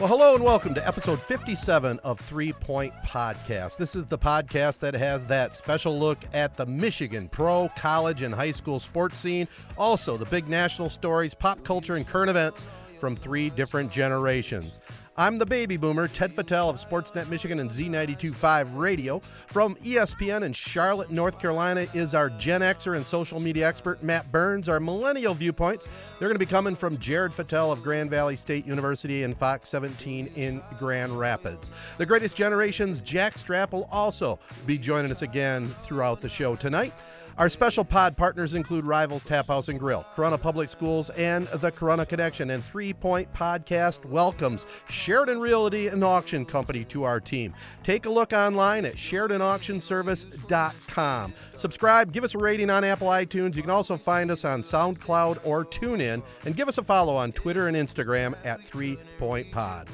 Well, hello and welcome to episode 57 of Three Point Podcast. This is the podcast that has that special look at the Michigan pro, college, and high school sports scene. Also, the big national stories, pop culture, and current events from three different generations. I'm the baby boomer, Ted Fattel of Sportsnet Michigan and Z925 Radio. From ESPN in Charlotte, North Carolina, is our Gen Xer and social media expert, Matt Burns. Our millennial viewpoints, they're going to be coming from Jerod Fattel of Grand Valley State University and Fox 17 in Grand Rapids. The greatest generations, Jack Strapp, will also be joining us again throughout the show tonight. Our special pod partners include Rivals Tap House and Grill, Corunna Public Schools, and the Corunna Connection. And Three Point Podcast welcomes Sheridan Realty and Auction Company to our team. Take a look online at SheridanAuctionService.com. Subscribe, give us a rating on Apple iTunes. You can also find us on SoundCloud or TuneIn, and give us a follow on Twitter and Instagram at Three Point Pod.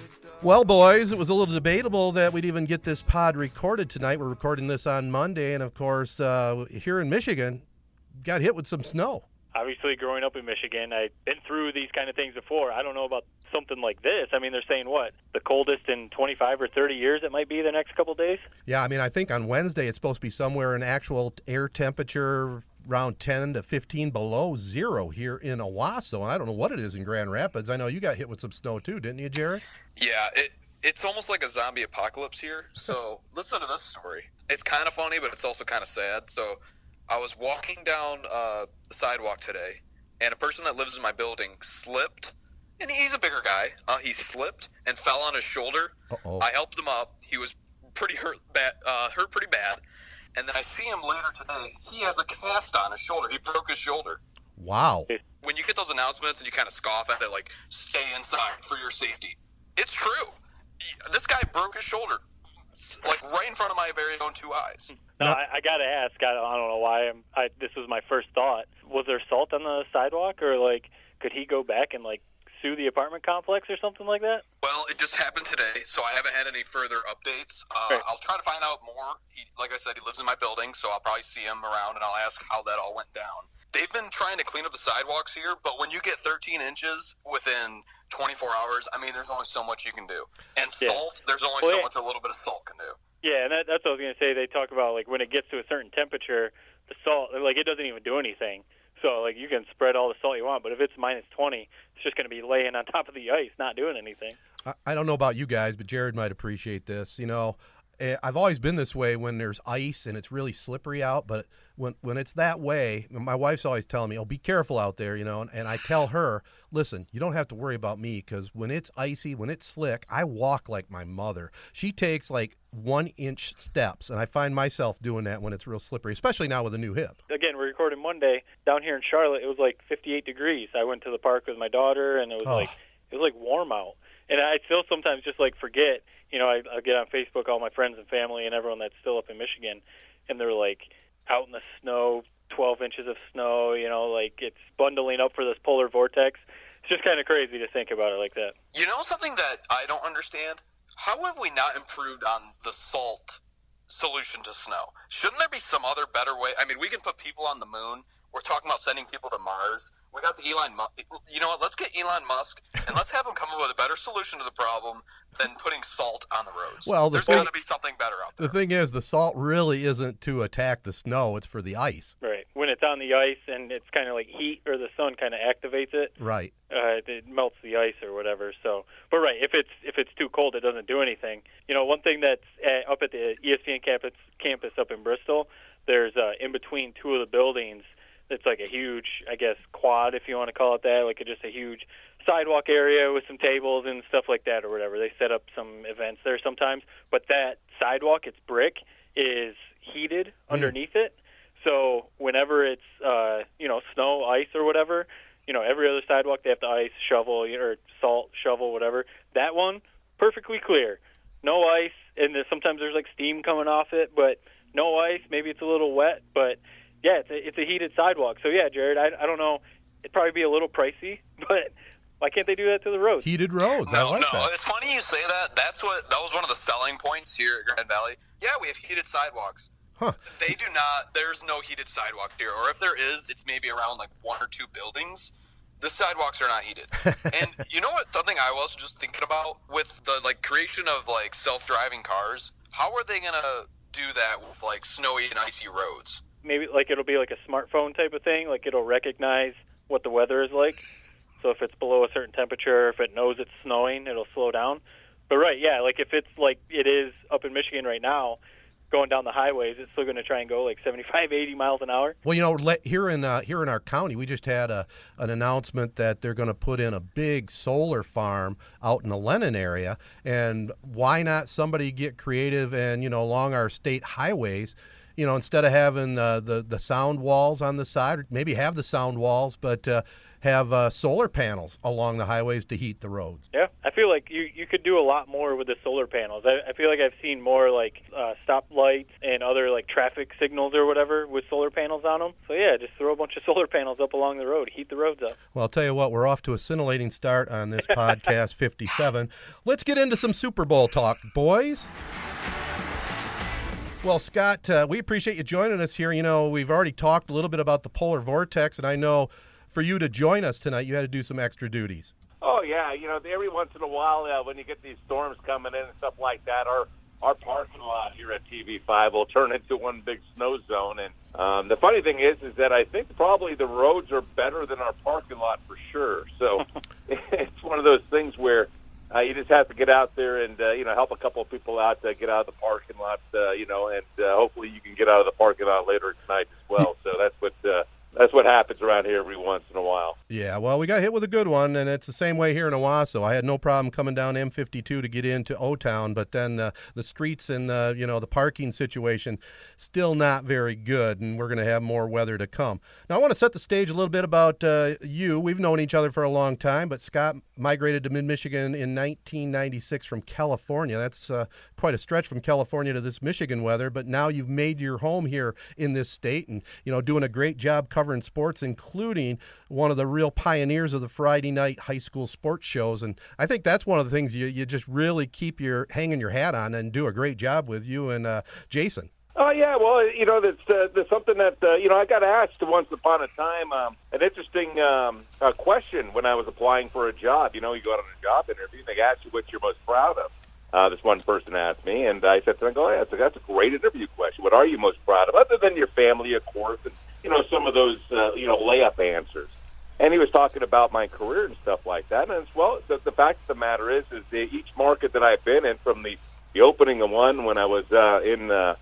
Well, boys, it was a little debatable that we'd even get this pod recorded tonight. We're recording this on Monday, and of course, uh, here in Michigan, got hit with some snow. Obviously, growing up in Michigan, I've been through these kind of things before. I don't know about something like this. I mean, they're saying what the coldest in 25 or 30 years it might be the next couple days. Yeah, I mean, I think on Wednesday it's supposed to be somewhere in actual air temperature around 10 to 15 below zero here in Owosso. And I don't know what it is in Grand Rapids. I know you got hit with some snow too, didn't you, Jerod? Yeah, it it's almost like a zombie apocalypse here. So listen to this story. It's kind of funny, but it's also kind of sad. So I was walking down uh, the sidewalk today, and a person that lives in my building slipped, and he's a bigger guy. Uh, he slipped and fell on his shoulder. Uh-oh. I helped him up. He was pretty hurt, bad, uh, hurt pretty bad. And then I see him later today. He has a cast on his shoulder. He broke his shoulder. Wow. When you get those announcements and you kind of scoff at it, like "stay inside for your safety," it's true. This guy broke his shoulder, like right in front of my very own two eyes. No, No. I, I got to ask. I don't, I don't know why. I'm, I, this was my first thought. Was there salt on the sidewalk, or like, could he go back and like sue the apartment complex or something like that? Well, it just happened today, so I haven't had any further updates. Uh, Right. I'll try to find out more. He, like I said, he lives in my building, so I'll probably see him around and I'll ask how that all went down. They've been trying to clean up the sidewalks here, but when you get 13 inches within 24 hours, I mean, there's only so much you can do. And Yeah. salt, there's only Well, so yeah. much a little bit of salt can do. Yeah, and that, that's what I was going to say. They talk about like when it gets to a certain temperature, the salt like it doesn't even do anything. So like you can spread all the salt you want, but if it's minus 20, it's just going to be laying on top of the ice, not doing anything. I- I don't know about you guys, but Jared might appreciate this. You know, Eh, I've always been this way when there's ice and it's really slippery out. But when when it's that way, my wife's always telling me, "Oh, be careful out there," you know. And, and I tell her, "Listen, you don't have to worry about me because when it's icy, when it's slick, I walk like my mother. She takes like one inch steps, and I find myself doing that when it's real slippery, especially now with a new hip. Again, we're recording Monday down here in Charlotte. It was like 58 degrees. I went to the park with my daughter, and it was Oh. like it was like warm out. And I still sometimes just like forget. You know, I, I get on Facebook, all my friends and family, and everyone that's still up in Michigan, and they're like out in the snow, 12 inches of snow. You know, like it's bundling up for this polar vortex. It's just kind of crazy to think about it like that. You know something that I don't understand? How have we not improved on the salt solution to snow? Shouldn't there be some other better way? I mean, we can put people on the moon. We're talking about sending people to Mars. We got the Elon Musk. You know what? Let's get Elon Musk and let's have him come up with a better solution to the problem than putting salt on the roads. Well, the there's thing- got to be something better out there. The thing is, the salt really isn't to attack the snow; it's for the ice. Right. When it's on the ice and it's kind of like heat or the sun kind of activates it, Right. uh, it melts the ice or whatever. So, but right, if it's if it's too cold, it doesn't do anything. You know, one thing that's uh, up at the ESPN campus campus up in Bristol, there's uh, in between two of the buildings. It's like a huge, I guess, quad if you want to call it that, like a, just a huge sidewalk area with some tables and stuff like that or whatever. They set up some events there sometimes, but that sidewalk, it's brick, is heated underneath it. So whenever it's uh, you know snow, ice, or whatever, you know every other sidewalk they have to ice, shovel, or salt, shovel, whatever. That one perfectly clear, no ice, and there's, sometimes there's like steam coming off it, but no ice. Maybe it's a little wet, but yeah, it's a, it's a heated sidewalk. So yeah, Jerod, I, I don't know. It'd probably be a little pricey, but why can't they do that to the roads? Heated roads. I No, like no, that. it's funny you say that. That's what that was one of the selling points here at Grand Valley. Yeah, we have heated sidewalks. Huh. They do not. There's no heated sidewalk here, or if there is, it's maybe around like one or two buildings. the sidewalks are not heated. and you know what? Something I was just thinking about with the like creation of like self-driving cars. How are they gonna do that with like snowy and icy roads? Maybe like it'll be like a smartphone type of thing. Like it'll recognize what the weather is like. So if it's below a certain temperature, if it knows it's snowing, it'll slow down. But right, yeah, like if it's like it is up in Michigan right now, going down the highways, it's still going to try and go like 75, 80 miles an hour. Well, you know, here in uh, here in our county, we just had a an announcement that they're going to put in a big solar farm out in the Lennon area, and why not somebody get creative and you know along our state highways. You know, instead of having uh, the the sound walls on the side, maybe have the sound walls, but uh, have uh, solar panels along the highways to heat the roads. Yeah, I feel like you you could do a lot more with the solar panels. I, I feel like I've seen more like uh, stop lights and other like traffic signals or whatever with solar panels on them. So yeah, just throw a bunch of solar panels up along the road, heat the roads up. Well, I'll tell you what, we're off to a scintillating start on this podcast 57. Let's get into some Super Bowl talk, boys. Well, Scot, uh, we appreciate you joining us here. You know, we've already talked a little bit about the polar vortex, and I know for you to join us tonight, you had to do some extra duties. Oh yeah, you know, every once in a while, uh, when you get these storms coming in and stuff like that, our our parking lot here at TV5 will turn into one big snow zone. And um, the funny thing is, is that I think probably the roads are better than our parking lot for sure. So it's one of those things where uh, you just have to get out there and uh, you know help a couple of people out to get out of the parking lot, uh, you know, and uh, hopefully you can get out of the parking lot later tonight as well. So that's what. Uh, that's what happens around here every once in a while. Yeah, well, we got hit with a good one, and it's the same way here in Owosso. I had no problem coming down M52 to get into O Town, but then uh, the streets and the you know the parking situation still not very good, and we're going to have more weather to come. Now, I want to set the stage a little bit about uh, you. We've known each other for a long time, but Scot migrated to Mid Michigan in 1996 from California. That's uh, quite a stretch from California to this Michigan weather, but now you've made your home here in this state, and you know doing a great job covering sports, including one of the real pioneers of the Friday night high school sports shows. And I think that's one of the things you, you just really keep your hanging your hat on and do a great job with you and uh, Jason. Oh yeah, well, you know, that's uh, there's something that uh, you know I got asked once upon a time um, an interesting um, uh, question when I was applying for a job. You know, you go out on a job interview, and they ask you what you're most proud of. Uh, this one person asked me, and I said to them, "Go, oh, yeah, that's a, great interview question. What are you most proud of, other than your family, of course, and you know, some of those, uh, you know, layup answers. And he was talking about my career and stuff like that. And it's, well, the, the fact of the matter is, is that each market that I've been in, from the, the opening of one when I was uh, in uh,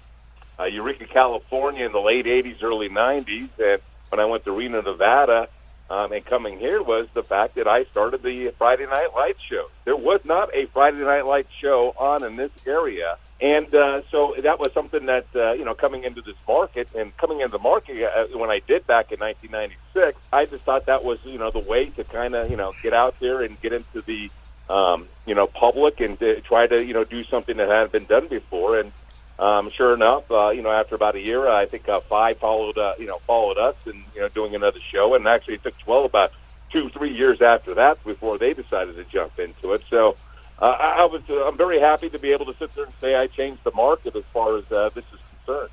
uh, Eureka, California in the late 80s, early 90s, and when I went to Reno, Nevada, um, and coming here was the fact that I started the Friday Night Lights show. There was not a Friday Night Lights show on in this area and uh, so that was something that uh, you know coming into this market and coming into the market uh, when I did back in 1996, I just thought that was you know the way to kind of you know get out there and get into the um, you know public and to try to you know do something that hadn't been done before. And um, sure enough, uh, you know after about a year, I think uh, five followed uh, you know followed us and you know doing another show. And actually, it took 12 about two three years after that before they decided to jump into it. So uh, I, was uh, I'm very happy to be able to sit there and say I changed the market as far as uh, this is concerned.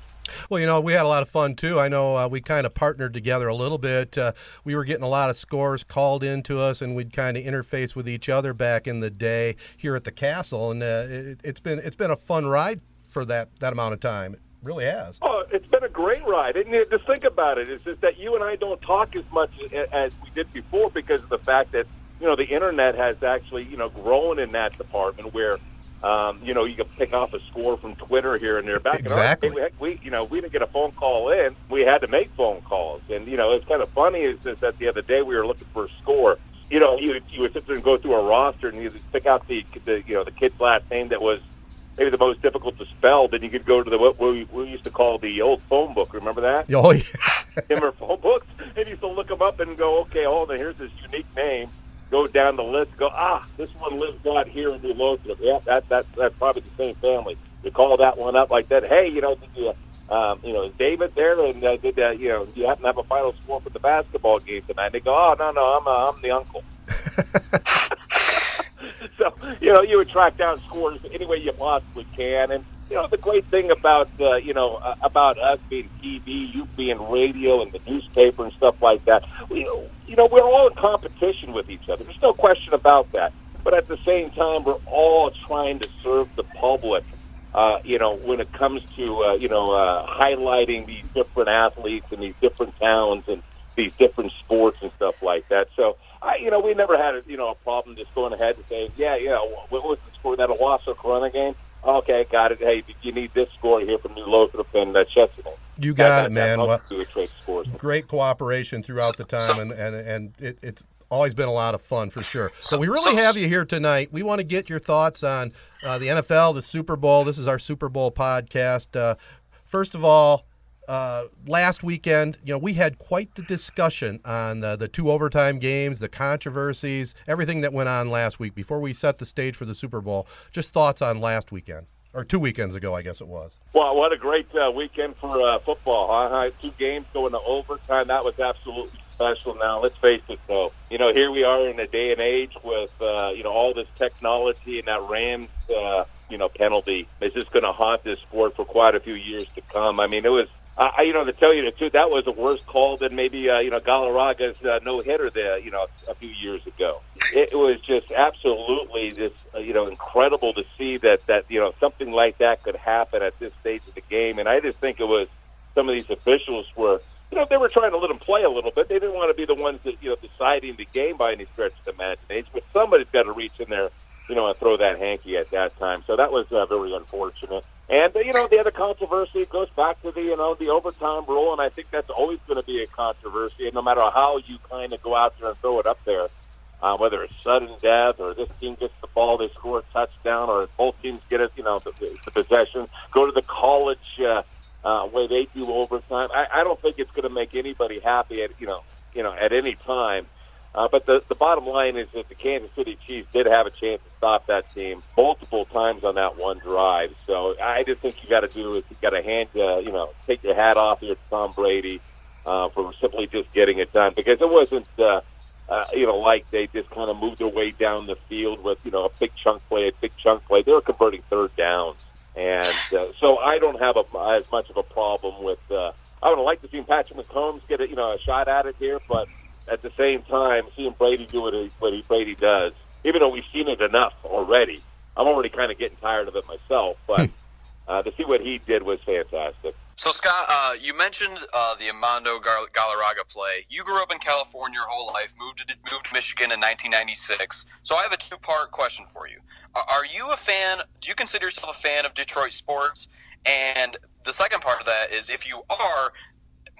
Well, you know, we had a lot of fun too. I know uh, we kind of partnered together a little bit. Uh, we were getting a lot of scores called into us, and we'd kind of interface with each other back in the day here at the castle. And uh, it, it's been it's been a fun ride for that that amount of time. It really has. Oh, it's been a great ride. And just think about it. It's just that you and I don't talk as much as we did before because of the fact that you know, the internet has actually, you know, grown in that department where, um, you know, you can pick off a score from Twitter here and there. Back exactly. in our day, we, we, you know, we didn't get a phone call in. We had to make phone calls. And, you know, it's kind of funny is, that the other day we were looking for a score. You know, you, you would sit there and go through a roster and you would pick out the, the, you know, the kid's last name that was maybe the most difficult to spell. Then you could go to the what we, we used to call the old phone book. Remember that? Oh yeah. Timber phone books. And you used to look them up and go, okay, hold on, here's this unique name go down the list, go, ah, this one lives out here in New Lothrop. Yeah, that, that, that's probably the same family. You call that one up like that. Hey, you know, did you, um, you know, is David there? And uh, did uh, you know, do you happen to have a final score for the basketball game tonight? And they go, oh, no, no, I'm, uh, I'm the uncle. so, you know, you would track down scores any way you possibly can. And, you know, the great thing about uh, you know uh, about us being TV, you being radio and the newspaper and stuff like that. We, you know, we're all in competition with each other. There's no question about that. But at the same time, we're all trying to serve the public. Uh, you know, when it comes to uh, you know uh, highlighting these different athletes and these different towns and these different sports and stuff like that. So, I, you know, we never had a, you know a problem just going ahead and saying, yeah, yeah, what was the score that Owosso Corunna game? Okay, got it. Hey, you need this score here from New Lothrop and uh, Chesaning. You got that, it, man. Well, great cooperation throughout the time, and and and it, it's always been a lot of fun for sure. So we really have you here tonight. We want to get your thoughts on uh, the NFL, the Super Bowl. This is our Super Bowl podcast. Uh, first of all, uh, last weekend, you know, we had quite the discussion on uh, the two overtime games, the controversies, everything that went on last week. Before we set the stage for the Super Bowl, just thoughts on last weekend or two weekends ago, I guess it was. Well, what a great uh, weekend for uh, football! Huh? Two games going to overtime. That was absolutely special. Now, let's face it, though. You know, here we are in a day and age with uh, you know all this technology and that Rams. You know, penalty is just going to haunt this sport for quite a few years to come. I mean, it was I, you know, to tell you the truth, that was a worse call than maybe uh, you know Galarraga's uh, no hitter there, you know, a few years ago. It, was just absolutely this, uh, you know, incredible to see that that you know something like that could happen at this stage of the game. And I just think it was some of these officials were, you know, they were trying to let them play a little bit. They didn't want to be the ones that you know deciding the game by any stretch of the imagination. But somebody's got to reach in there, you know, and throw that hanky at that time. So that was uh, very unfortunate. And you know, the other controversy goes back to the you know the overtime rule, and I think that's always going to be a controversy. No matter how you kind of go out there and throw it up there, uh, whether it's sudden death or this team gets the ball, they score a touchdown, or both teams get it, you know, the, the possession. Go to the college uh, uh, way they do overtime. I, I don't think it's going to make anybody happy at you know you know at any time. Uh, but the, the bottom line is that the Kansas City Chiefs did have a chance to stop that team multiple times on that one drive. So I just think you got to do is you got to hand, uh, you know, take your hat off here to Tom Brady uh, for simply just getting it done because it wasn't, uh, uh, you know, like they just kind of moved their way down the field with, you know, a big chunk play, a big chunk play. They were converting third downs. And uh, so I don't have a, as much of a problem with. Uh, I would like to see Patrick Mahomes get a, you know a shot at it here, but at the same time, seeing Brady do what he, what he Brady does, even though we've seen it enough already, I'm already kind of getting tired of it myself. But hmm. uh, to see what he did was fantastic. So Scot, uh, you mentioned uh, the Armando Galarraga play. You grew up in California your whole life, moved to moved to Michigan in 1996. So I have a two part question for you. Are you a fan? Do you consider yourself a fan of Detroit sports? And the second part of that is, if you are,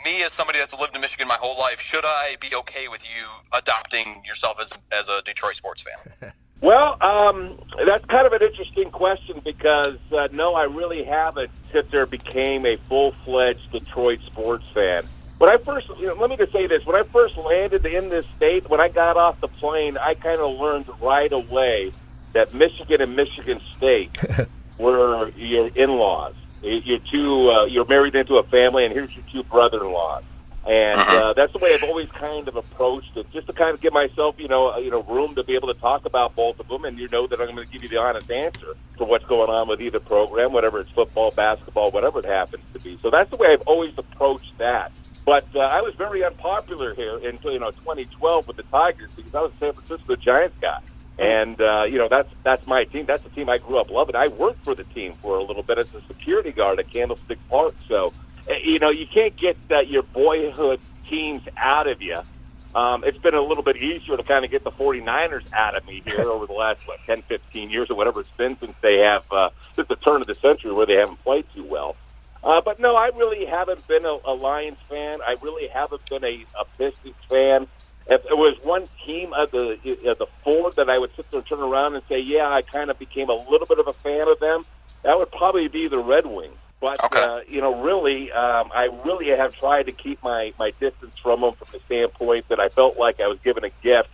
me as somebody that's lived in Michigan my whole life, should I be okay with you adopting yourself as as a Detroit sports fan? Well, um, that's kind of an interesting question because uh, no, I really haven't sit there became a full fledged Detroit sports fan. When I first, you know, let me just say this: when I first landed in this state, when I got off the plane, I kind of learned right away that Michigan and Michigan State were your in-laws. You're two. Uh, you're married into a family, and here's your two brother-in-laws. And uh-huh. uh, that's the way I've always kind of approached it, just to kind of give myself, you know, uh, you know, room to be able to talk about both of them, and you know that I'm going to give you the honest answer for what's going on with either program, whatever it's football, basketball, whatever it happens to be. So that's the way I've always approached that. But uh, I was very unpopular here in you know 2012 with the Tigers because I was a San Francisco Giants guy. And uh, you know that's that's my team. That's the team I grew up loving. I worked for the team for a little bit as a security guard at Candlestick Park. So, eh, you know, you can't get uh, your boyhood teams out of you. Um, it's been a little bit easier to kind of get the 49ers out of me here over the last what 10, 15 years or whatever it's been since they have uh, since the turn of the century where they haven't played too well. Uh, but no, I really haven't been a, a Lions fan. I really haven't been a, a Pistons fan if it was one team of the of the four that I would sit there and turn around and say, yeah, I kind of became a little bit of a fan of them, that would probably be the Red Wings. But okay. uh, you know, really, um, I really have tried to keep my my distance from them from the standpoint that I felt like I was given a gift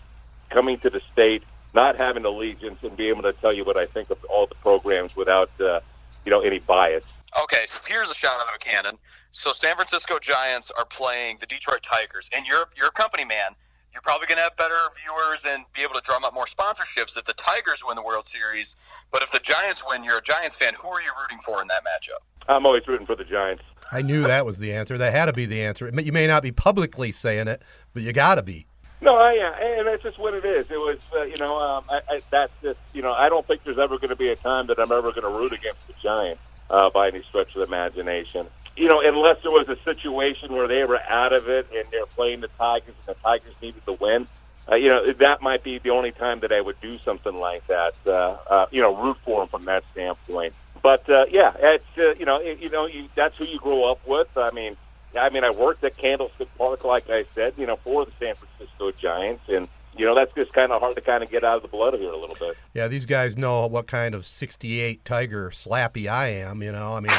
coming to the state, not having allegiance, and being able to tell you what I think of all the programs without uh, you know any bias. Okay, so here's a shot out of a cannon. So San Francisco Giants are playing the Detroit Tigers, and you're you're a company man you're probably going to have better viewers and be able to drum up more sponsorships if the Tigers win the World Series. But if the Giants win, you're a Giants fan. Who are you rooting for in that matchup? I'm always rooting for the Giants. I knew that was the answer. That had to be the answer. You may not be publicly saying it, but you got to be. No, I, yeah, and that's just what it is. It was, uh, you know, um, I, I, that's just, you know, I don't think there's ever going to be a time that I'm ever going to root against the Giants uh, by any stretch of the imagination. You know, unless there was a situation where they were out of it and they're playing the Tigers and the Tigers needed to win. Uh, you know, that might be the only time that I would do something like that. Uh, uh, you know, root for them from that standpoint. But uh, yeah, it's uh, you know, it, you know, you, that's who you grow up with. I mean, I mean, I worked at Candlestick Park, like I said, you know, for the San Francisco Giants, and you know that's just kind of hard to kind of get out of the blood here a little bit. Yeah, these guys know what kind of '68 Tiger slappy I am. You know, I mean.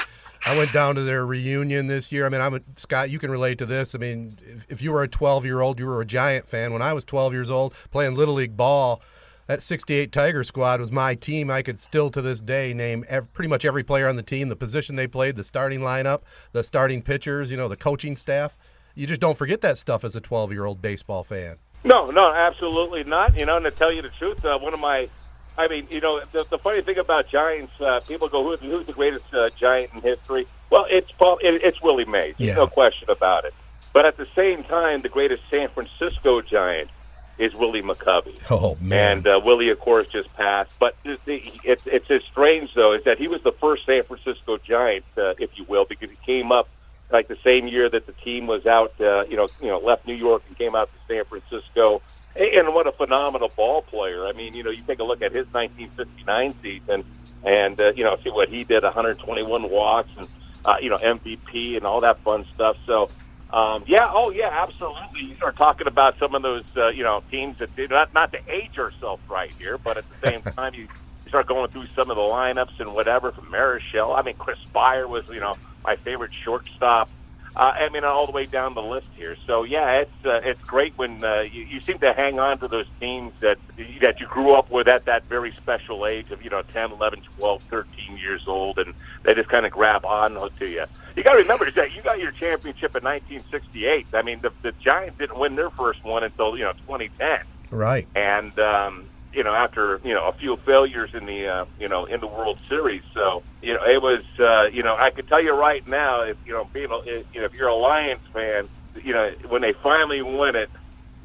I went down to their reunion this year. I mean, I'm a, Scot. You can relate to this. I mean, if, if you were a 12 year old, you were a Giant fan. When I was 12 years old, playing little league ball, that 68 Tiger squad was my team. I could still to this day name every, pretty much every player on the team, the position they played, the starting lineup, the starting pitchers, you know, the coaching staff. You just don't forget that stuff as a 12 year old baseball fan. No, no, absolutely not. You know, and to tell you the truth, uh, one of my, I mean, you know, the, the funny thing about Giants, uh, people go, Who, who's the greatest uh, Giant in history? Well, it's Paul, it, it's Willie Mays. There's Yeah. no question about it. But at the same time, the greatest San Francisco Giant is Willie McCovey. Oh man, And uh, Willie, of course, just passed. But the, it's it's as strange though is that he was the first San Francisco Giant, uh, if you will, because he came up like the same year that the team was out. Uh, you know, you know, left New York and came out to San Francisco. And what a phenomenal ball player! I mean, you know, you take a look at his 1959 season, and uh, you know, see what he did: 121 walks, and uh, you know, MVP, and all that fun stuff. So. Um, yeah, oh yeah, absolutely. You start talking about some of those, uh, you know, teams that did not not to age ourselves right here, but at the same time, you, you start going through some of the lineups and whatever from Marichal. I mean, Chris Speier was, you know, my favorite shortstop. Uh, I mean, all the way down the list here. So yeah, it's uh, it's great when uh, you, you seem to hang on to those teams that that you grew up with at that very special age of you know 10, 11, 12, 13 years old, and they just kind of grab on to you. You got to remember that you got your championship in 1968. I mean, the, the Giants didn't win their first one until you know 2010 right? and um, you know after you know a few failures in the uh, you know in the World Series. So you know it was uh, you know I can tell you right now if you know being a, if, you know if you're a Lions fan, you know when they finally win it.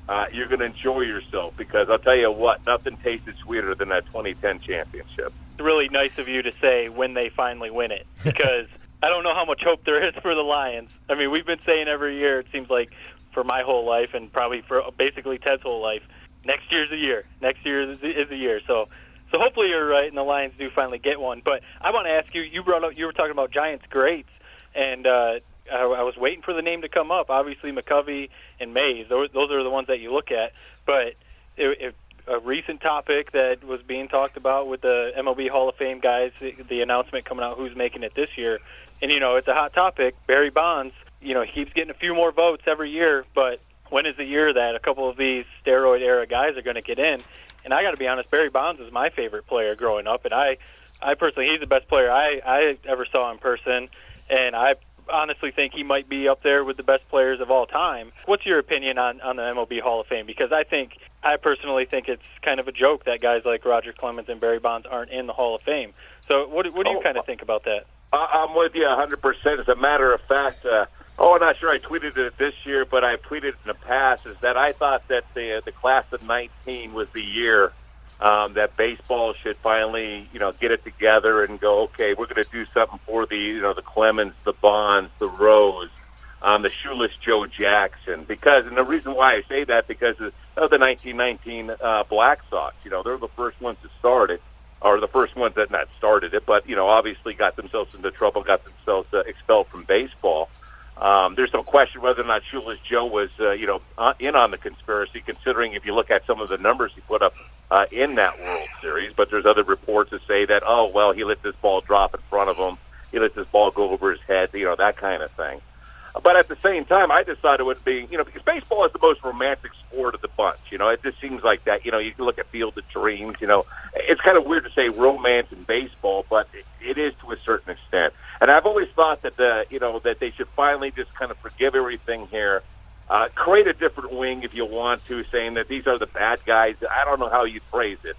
Uh, you're going to enjoy yourself because I'll tell you what, nothing tasted sweeter than that 2010 championship. It's really nice of you to say when they finally win it because I don't know how much hope there is for the Lions. I mean, we've been saying every year, it seems like for my whole life and probably for basically Ted's whole life, next year's the year. Next year is is the year. So so hopefully you're right and the Lions do finally get one. But I want to ask you, you brought up you were talking about Giants greats and uh I, I was waiting for the name to come up. Obviously, McCovey and Mays; those, those are the ones that you look at. But it, it, a recent topic that was being talked about with the MLB Hall of Fame guys, the, the announcement coming out who's making it this year, and you know it's a hot topic. Barry Bonds, you know, he keeps getting a few more votes every year, but when is the year that a couple of these steroid era guys are going to get in? And I got to be honest, Barry Bonds was my favorite player growing up, and I, I personally, he's the best player I I ever saw in person, and I honestly think he might be up there with the best players of all time. What's your opinion on on the MLB Hall of Fame? Because I think I personally think it's kind of a joke that guys like Roger Clemens and Barry Bonds aren't in the Hall of Fame. So what what do you Oh, kind of think about that? I- I'm with you 100%. As a matter of fact, uh, oh, I'm not sure I tweeted it this year, but I tweeted in the past is that I thought that the the class of 19 was the year um, that baseball should finally, you know, get it together and go, okay, we're going to do something for the, you know, the Clemens, the Bonds, the Rose, um, the shoeless Joe Jackson. Because, and the reason why I say that because of, the 1919 uh, Black Sox. You know, they're the first ones to start it or the first ones that not started it, but you know, obviously got themselves into trouble, got themselves uh, expelled from baseball. Um, there's no question whether or not Shoeless Joe was, uh, you know, uh, in on the conspiracy, considering if you look at some of the numbers he put up uh, in that World Series. But there's other reports that say that, oh, well, he let this ball drop in front of him, he let this ball go over his head, you know, that kind of thing. But at the same time, I thought it would be, you know, because baseball is the most romantic sport of the bunch. You know, it just seems like that. You know, you can look at Field of Dreams. You know, it's kind of weird to say romance in baseball, but it, it is to a certain extent. And I've always thought that, the, you know, that they should finally just kind of forgive everything here Uh, create a different wing if you want to, saying that these are the bad guys. I don't know how you phrase it,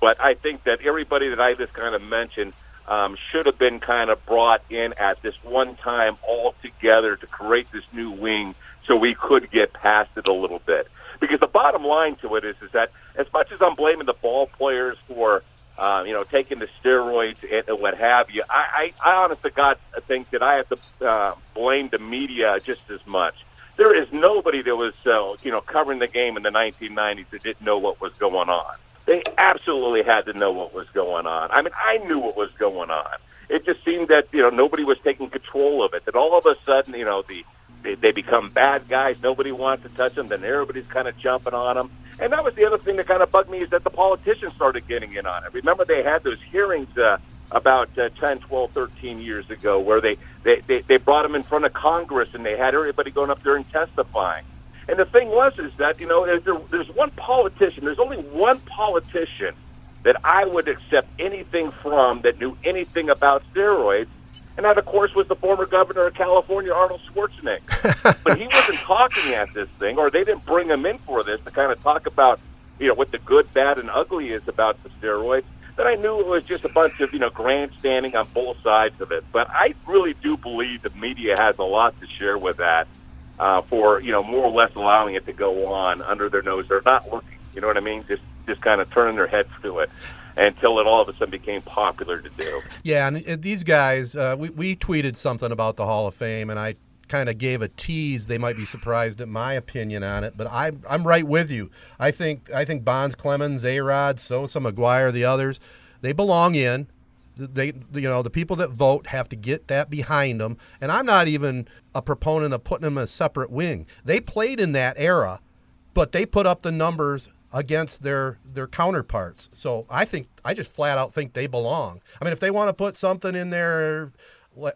but I think that everybody that I just kind of mentioned um, should have been kind of brought in at this one time all together to create this new wing so we could get past it a little bit. Because the bottom line to it is, is that as much as I'm blaming the ball players for, uh, you know, taking the steroids and, and what have you, I, I, I honest to God think that I have to uh, blame the media just as much. There is nobody that was, uh, you know, covering the game in the 1990s that didn't know what was going on. They absolutely had to know what was going on. I mean, I knew what was going on. It just seemed that you know nobody was taking control of it. That all of a sudden, you know, the they, they become bad guys. Nobody wants to touch them. Then everybody's kind of jumping on them. And that was the other thing that kind of bugged me is that the politicians started getting in on it. Remember, they had those hearings uh, about uh, 10, 12, 13 years ago where they, they, they, they brought them in front of Congress and they had everybody going up there and testifying. And the thing was is that you know there, there's one politician. There's only one politician that I would accept anything from that knew anything about steroids, and that of course was the former governor of California, Arnold Schwarzenegger. but he wasn't talking at this thing, or they didn't bring him in for this to kind of talk about you know what the good, bad, and ugly is about the steroids. Then I knew it was just a bunch of you know grandstanding on both sides of it. But I really do believe the media has a lot to share with that uh, for you know more or less allowing it to go on under their nose. They're not looking. You know what I mean? Just just kind of turning their heads to it until it all of a sudden became popular to do. Yeah, and these guys, uh, we we tweeted something about the Hall of Fame, and I kind of gave a tease. They might be surprised at my opinion on it, but I I'm right with you. I think I think Bonds, Clemens, A Rod, Sosa, McGwire, the others, they belong in they you know the people that vote have to get that behind them. And i'm not even a proponent of putting them in a separate wing. They played in that era but they put up the numbers against their their counterparts. So i think i just flat out think they belong. I mean if they want to put something in there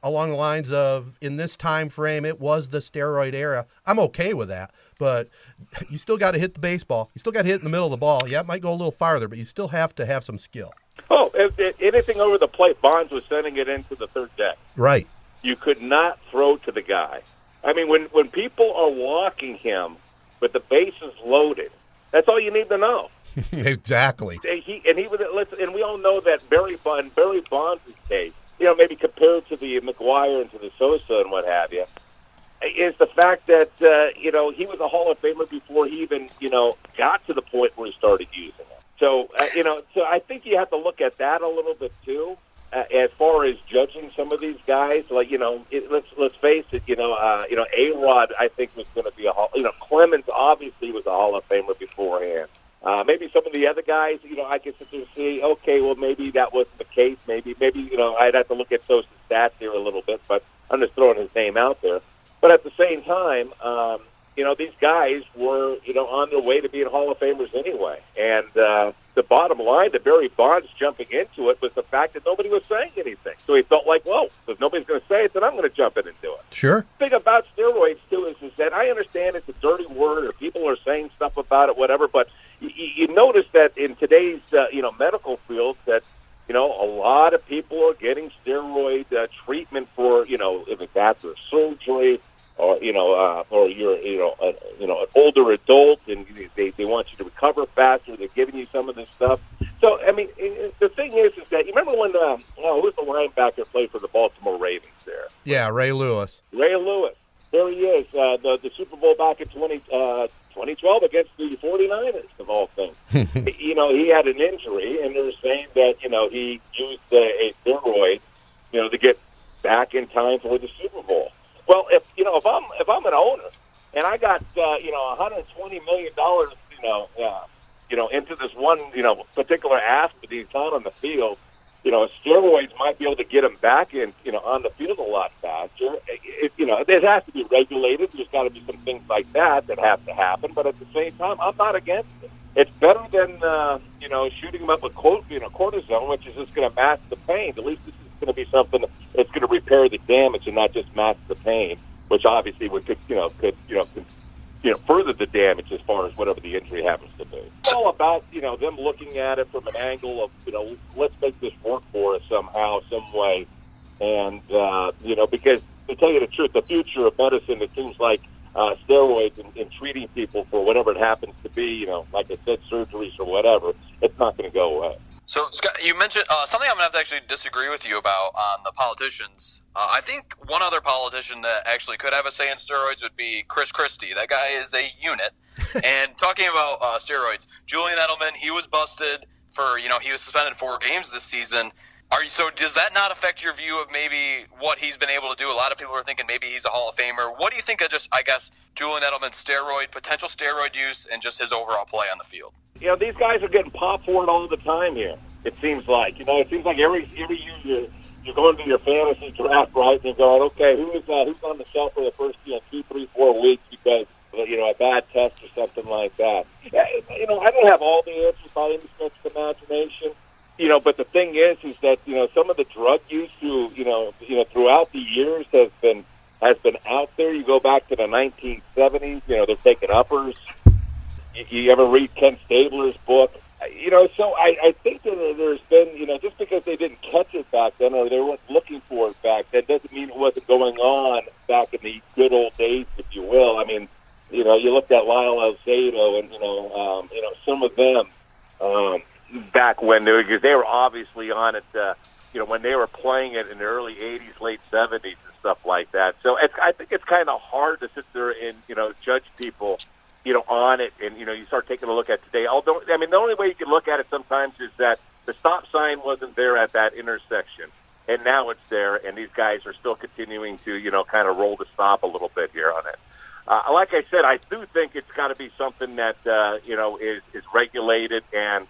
along the lines of in this time frame it was the steroid era i'm okay with that. But you still got to hit the baseball. You still got to hit in the middle of the ball. Yeah it might go a little farther but you still have to have some skill Oh, if, if anything over the plate, Bonds was sending it into the third deck. Right. You could not throw to the guy. I mean, when when people are walking him with the bases loaded, that's all you need to know. exactly. And he and he was and we all know that Barry Bond Barry Bonds' case, you know, maybe compared to the McGwire and to the Sosa and what have you, is the fact that uh, you know he was a Hall of Famer before he even you know got to the point where he started using it. So uh, you know, so I think you have to look at that a little bit too, uh, as far as judging some of these guys. Like you know, it, let's let's face it. You know, uh, you know, A Rod I think was going to be a hall. You know, Clemens obviously was a Hall of Famer beforehand. Uh, maybe some of the other guys, you know, I can sit there and see, okay, well, maybe that wasn't the case. Maybe, maybe, you know, I'd have to look at those stats here a little bit, but I'm just throwing his name out there. But at the same time, um, you know, these guys were, you know, on their way to being Hall of Famers anyway. And uh, the bottom line the Barry Bonds jumping into it was the fact that nobody was saying anything. So he felt like, well, if nobody's going to say it, then I'm going to jump in and do it. Sure. The thing about steroids, too, is, is that I understand it's a dirty word or people are saying stuff about it, whatever, but you, you notice that in today's, uh, you know, medical field that, you know, a lot of people are getting steroid uh, treatment for, you know, if it's after surgery, or you know, uh, or you're you know, a, you know, an older adult, and they they want you to recover faster. They're giving you some of this stuff. So I mean, the thing is, is that you remember when um, oh, who's the linebacker played for the Baltimore Ravens there? Yeah, Ray Lewis. Ray Lewis. There he is. Uh, the the Super Bowl back in 20, uh, 2012 against the 49ers of all things. you know, he had an injury, and they're saying that you know he used uh, a steroid, you know, to get back in time for the Super Bowl. Well, if you know, if I'm if I'm an owner and I got uh, you know 120 million dollars, you know, uh, you know, into this one you know particular athlete he's on on the field, you know, steroids might be able to get him back in, you know, on the field a lot faster. It, you know, it has to be regulated. There's got to be some things like that that have to happen. But at the same time, I'm not against it. It's better than uh, you know shooting him up with quote, you know, cortisone, which is just going to mask the pain. At least this is going to be something that's going to repair the damage and not just mask the pain, which obviously would could you know could you know could, you know further the damage as far as whatever the injury happens to be. It's all about you know them looking at it from an angle of you know let's make this work for us somehow, some way, and uh, you know because to tell you the truth, the future of medicine it seems like uh, steroids and, and treating people for whatever it happens to be, you know, like I said, surgeries or whatever, it's not going to go away. So, Scot, you mentioned uh, something I'm going to have to actually disagree with you about on the politicians. Uh, I think one other politician that actually could have a say in steroids would be Chris Christie. That guy is a unit. and talking about uh, steroids, Julian Edelman, he was busted for, you know, he was suspended four games this season. Are you so? Does that not affect your view of maybe what he's been able to do? A lot of people are thinking maybe he's a Hall of Famer. What do you think of just, I guess, Julian Edelman's steroid potential steroid use and just his overall play on the field? You know, these guys are getting popped for it all the time here. It seems like you know, it seems like every every year you're, you're going to your fantasy draft, right? And you're going, okay, who's uh, who's on the shelf for the first you know two, three, four weeks because you know a bad test or something like that. You know, I don't have all the answers by any stretch of imagination you know, but the thing is, is that you know some of the drug use through you know you know throughout the years has been has been out there. You go back to the 1970s. You know, they're taking uppers. You, ever read Ken Stabler's book? You know, so I, I think that there's been, you know, just because they didn't catch it back then or they weren't looking for it back then doesn't mean it wasn't going on back in the good old days, if you will. I mean, you know, you looked at Lyle Alzado and, you know, um, you know, some of them, um, back when they were, because they were obviously on it, uh, you know, when they were playing it in the early 80s, late 70s and stuff like that. So it's, I think it's kind of hard to sit there and, you know, judge people, you know, on it. And, you know, you start taking a look at today. Although, I mean, the only way you can look at it sometimes is that the stop sign wasn't there at that intersection. And now it's there, and these guys are still continuing to, you know, kind of roll the stop a little bit here on it. Uh, like I said, I do think it's got to be something that uh, you know is is regulated and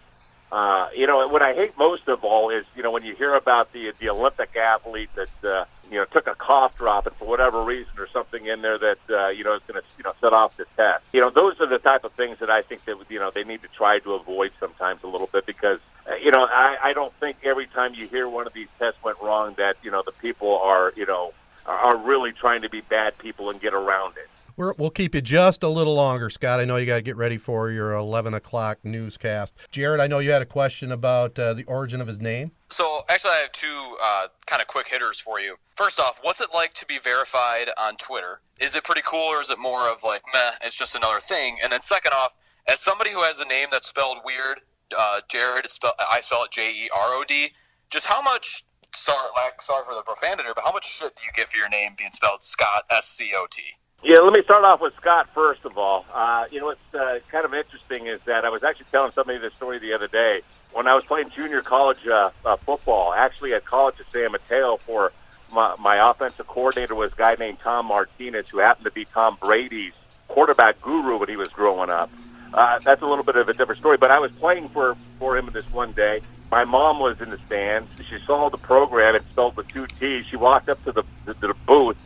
uh, you know, what I hate most of all is, you know, when you hear about the the Olympic athlete that uh, you know took a cough drop and for whatever reason or something in there that uh, you know is going to you know set off the test. You know, those are the type of things that I think that you know they need to try to avoid sometimes a little bit because uh, you know I, I don't think every time you hear one of these tests went wrong that you know the people are you know are really trying to be bad people and get around it we will keep you just a little longer, Scot. I know you got to get ready for your 11 o'clock newscast. Jerod, I know you had a question about uh, the origin of his name. So, actually, I have two uh, kind of quick hitters for you. First off, what's it like to be verified on Twitter? Is it pretty cool, or is it more of like, meh, it's just another thing? And then, second off, as somebody who has a name that's spelled weird, uh, Jerod, spell, I spell it J E R O D, just how much sorry, like, sorry for the profanity, but how much shit do you get for your name being spelled Scot S C O T? Yeah, let me start off with Scot first of all. Uh, you know what's uh, kind of interesting is that I was actually telling somebody this story the other day when I was playing junior college uh, uh, football. Actually, at college at San Mateo, for my, my offensive coordinator was a guy named Tom Martinez, who happened to be Tom Brady's quarterback guru when he was growing up. Uh, that's a little bit of a different story, but I was playing for for him this one day. My mom was in the stands. She saw the program. It spelled with two T's. She walked up to the to the booth.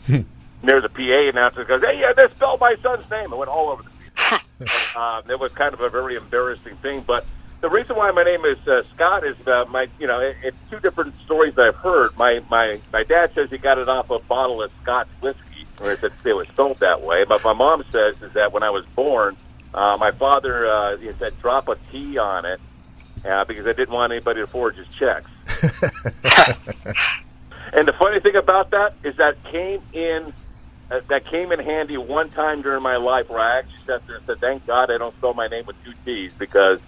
near the PA announcer goes, "Hey, yeah, they spelled my son's name." It went all over the field. um, it was kind of a very embarrassing thing. But the reason why my name is uh, Scot is uh, my, you know, it, it's two different stories I've heard. My my my dad says he got it off a bottle of Scott's whiskey, or it, it was spelled that way. But my mom says is that when I was born, uh, my father uh, he said drop a T on it uh, because I didn't want anybody to forge his checks. and the funny thing about that is that came in uh, that came in handy one time during my life where I actually sat there and said, "Thank God I don't spell my name with two T's," because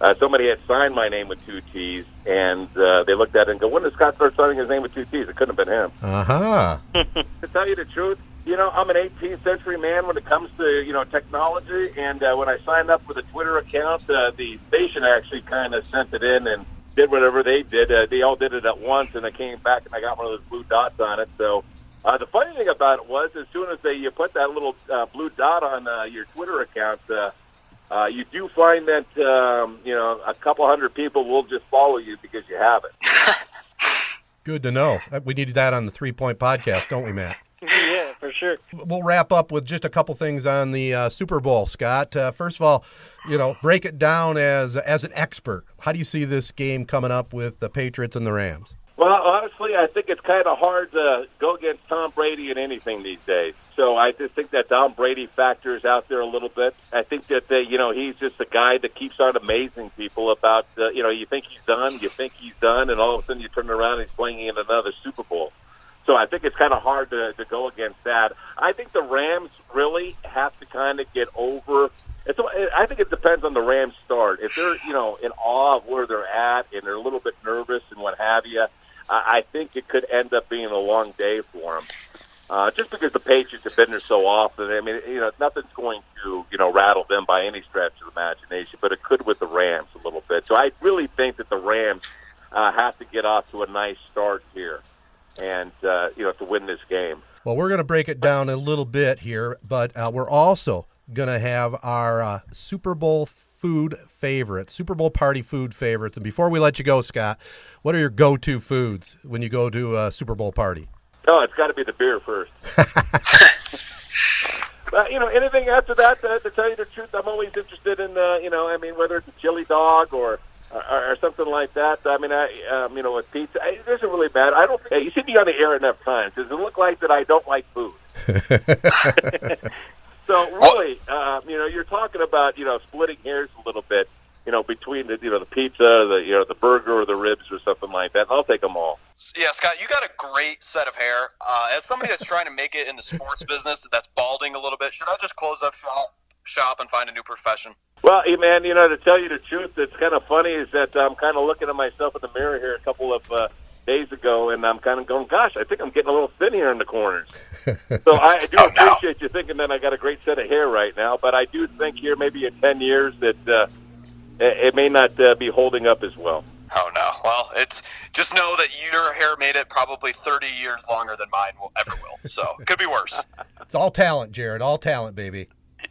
uh, somebody had signed my name with two T's, and uh, they looked at it and go, "When did Scot start signing his name with two T's?" It couldn't have been him. Uh huh. to tell you the truth, you know, I'm an 18th century man when it comes to you know technology, and uh, when I signed up for the Twitter account, uh, the station actually kind of sent it in and did whatever they did. Uh, they all did it at once, and I came back and I got one of those blue dots on it. So uh, the funny thing about it was, as soon as they you put that little uh, blue dot on uh, your Twitter account, uh, uh, you do find that um, you know a couple hundred people will just follow you because you have it. Good to know. Uh, we needed that on the Three Point Podcast, don't we, Matt? yeah, for sure. We'll wrap up with just a couple things on the uh, Super Bowl, Scot. Uh, first of all, you know, break it down as as an expert. How do you see this game coming up with the Patriots and the Rams? Well, honestly, I think it's kind of hard to go against Tom Brady in anything these days. So I just think that Tom Brady factors out there a little bit. I think that they, you know he's just a guy that keeps on amazing people about uh, you know you think he's done, you think he's done, and all of a sudden you turn around and he's playing in another Super Bowl. So I think it's kind of hard to, to go against that. I think the Rams really have to kind of get over. It's, I think it depends on the Rams' start. If they're you know in awe of where they're at and they're a little bit nervous and what have you, I, think it could end up being a long day for them. Uh, just because the Patriots have been there so often, I mean, you know, nothing's going to, you know, rattle them by any stretch of the imagination, but it could with the Rams a little bit. So I really think that the Rams uh, have to get off to a nice start here, and uh, you know, to win this game. Well, we're going to break it down a little bit here, but uh, we're also going to have our uh, Super Bowl food favorites, Super Bowl party food favorites. And before we let you go, Scot, what are your go-to foods when you go to a Super Bowl party? No, it's got to be the beer first. but you know, anything after that, uh, to tell you the truth, I'm always interested in. Uh, you know, I mean, whether it's a chili dog or or, or something like that. I mean, I um, you know, with pizza, it doesn't really matter. I don't. Think, you see me on the air enough times. Does it look like that I don't like food? so really, uh, you know, you're talking about you know splitting hairs a little bit you know, between the you know the pizza, the you know the burger or the ribs or something like that. I'll take them all. Yeah, Scot, you got a great set of hair. Uh, as somebody that's trying to make it in the sports business, that's balding a little bit, should I just close up shop, shop and find a new profession? Well, hey, man, you know, to tell you the truth, it's kind of funny is that I'm kind of looking at myself in the mirror here a couple of uh, days ago, and I'm kind of going, "Gosh, I think I'm getting a little thin here in the corners." so I do oh, appreciate no. you thinking that I got a great set of hair right now, but I do think here maybe in ten years that. Uh, it may not uh, be holding up as well. Oh no! Well, it's just know that your hair made it probably 30 years longer than mine will ever will. So it could be worse. it's all talent, Jerod. All talent, baby.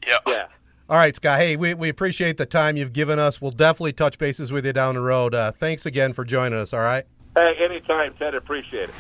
Yep. Yeah. All right, Scot. Hey, we, we appreciate the time you've given us. We'll definitely touch bases with you down the road. Uh, thanks again for joining us. All right. Hey, anytime, Ted. Appreciate it.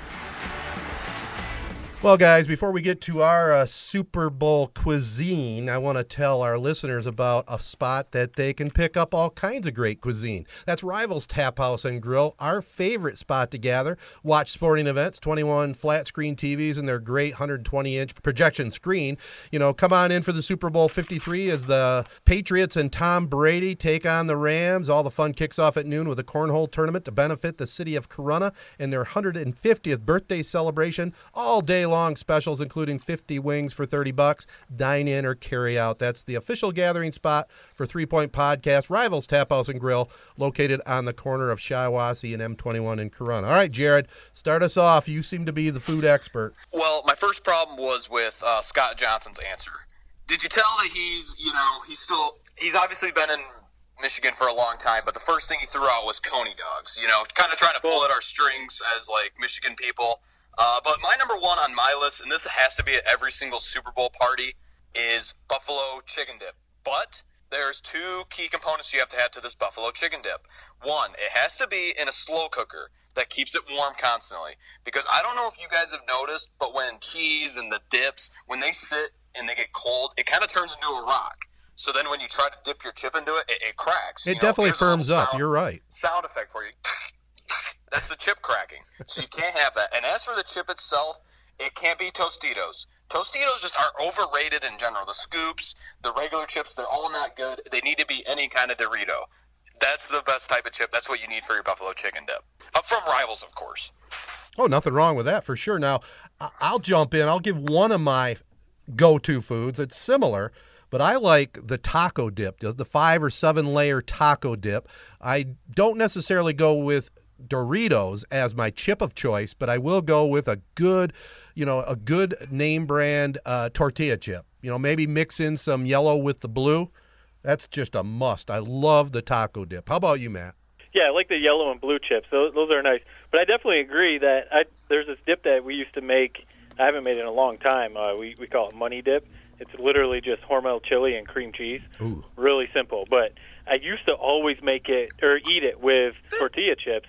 Well, guys, before we get to our uh, Super Bowl cuisine, I want to tell our listeners about a spot that they can pick up all kinds of great cuisine. That's Rivals Tap House and Grill, our favorite spot to gather, watch sporting events, 21 flat screen TVs, and their great 120 inch projection screen. You know, come on in for the Super Bowl 53 as the Patriots and Tom Brady take on the Rams. All the fun kicks off at noon with a cornhole tournament to benefit the city of Corunna and their 150th birthday celebration all day long specials, including 50 wings for 30 bucks. Dine in or carry out. That's the official gathering spot for Three Point Podcast, Rivals Tap House and Grill, located on the corner of Shiawassee and M21 in Corunna. All right, Jerod, start us off. You seem to be the food expert. Well, my first problem was with uh, Scot Johnson's answer. Did you tell that he's, you know, he's still, he's obviously been in Michigan for a long time, but the first thing he threw out was coney dogs. You know, kind of trying to pull at our strings as like Michigan people. Uh, but my number one on my list, and this has to be at every single Super Bowl party, is buffalo chicken dip. But there's two key components you have to add to this buffalo chicken dip. One, it has to be in a slow cooker that keeps it warm constantly. Because I don't know if you guys have noticed, but when cheese and the dips, when they sit and they get cold, it kind of turns into a rock. So then when you try to dip your chip into it, it, it cracks. It definitely firms up. Sound, You're right. Sound effect for you. That's the chip cracking. So you can't have that. And as for the chip itself, it can't be Tostitos. Tostitos just are overrated in general. The scoops, the regular chips, they're all not good. They need to be any kind of Dorito. That's the best type of chip. That's what you need for your buffalo chicken dip. Up from Rivals, of course. Oh, nothing wrong with that for sure. Now, I'll jump in. I'll give one of my go-to foods. It's similar, but I like the taco dip, the five or seven layer taco dip. I don't necessarily go with Doritos as my chip of choice, but I will go with a good, you know, a good name brand uh, tortilla chip. You know, maybe mix in some yellow with the blue. That's just a must. I love the taco dip. How about you, Matt? Yeah, I like the yellow and blue chips. Those, those are nice. But I definitely agree that I, there's this dip that we used to make. I haven't made it in a long time. Uh, we we call it money dip. It's literally just Hormel chili and cream cheese. Ooh. Really simple. But I used to always make it or eat it with tortilla chips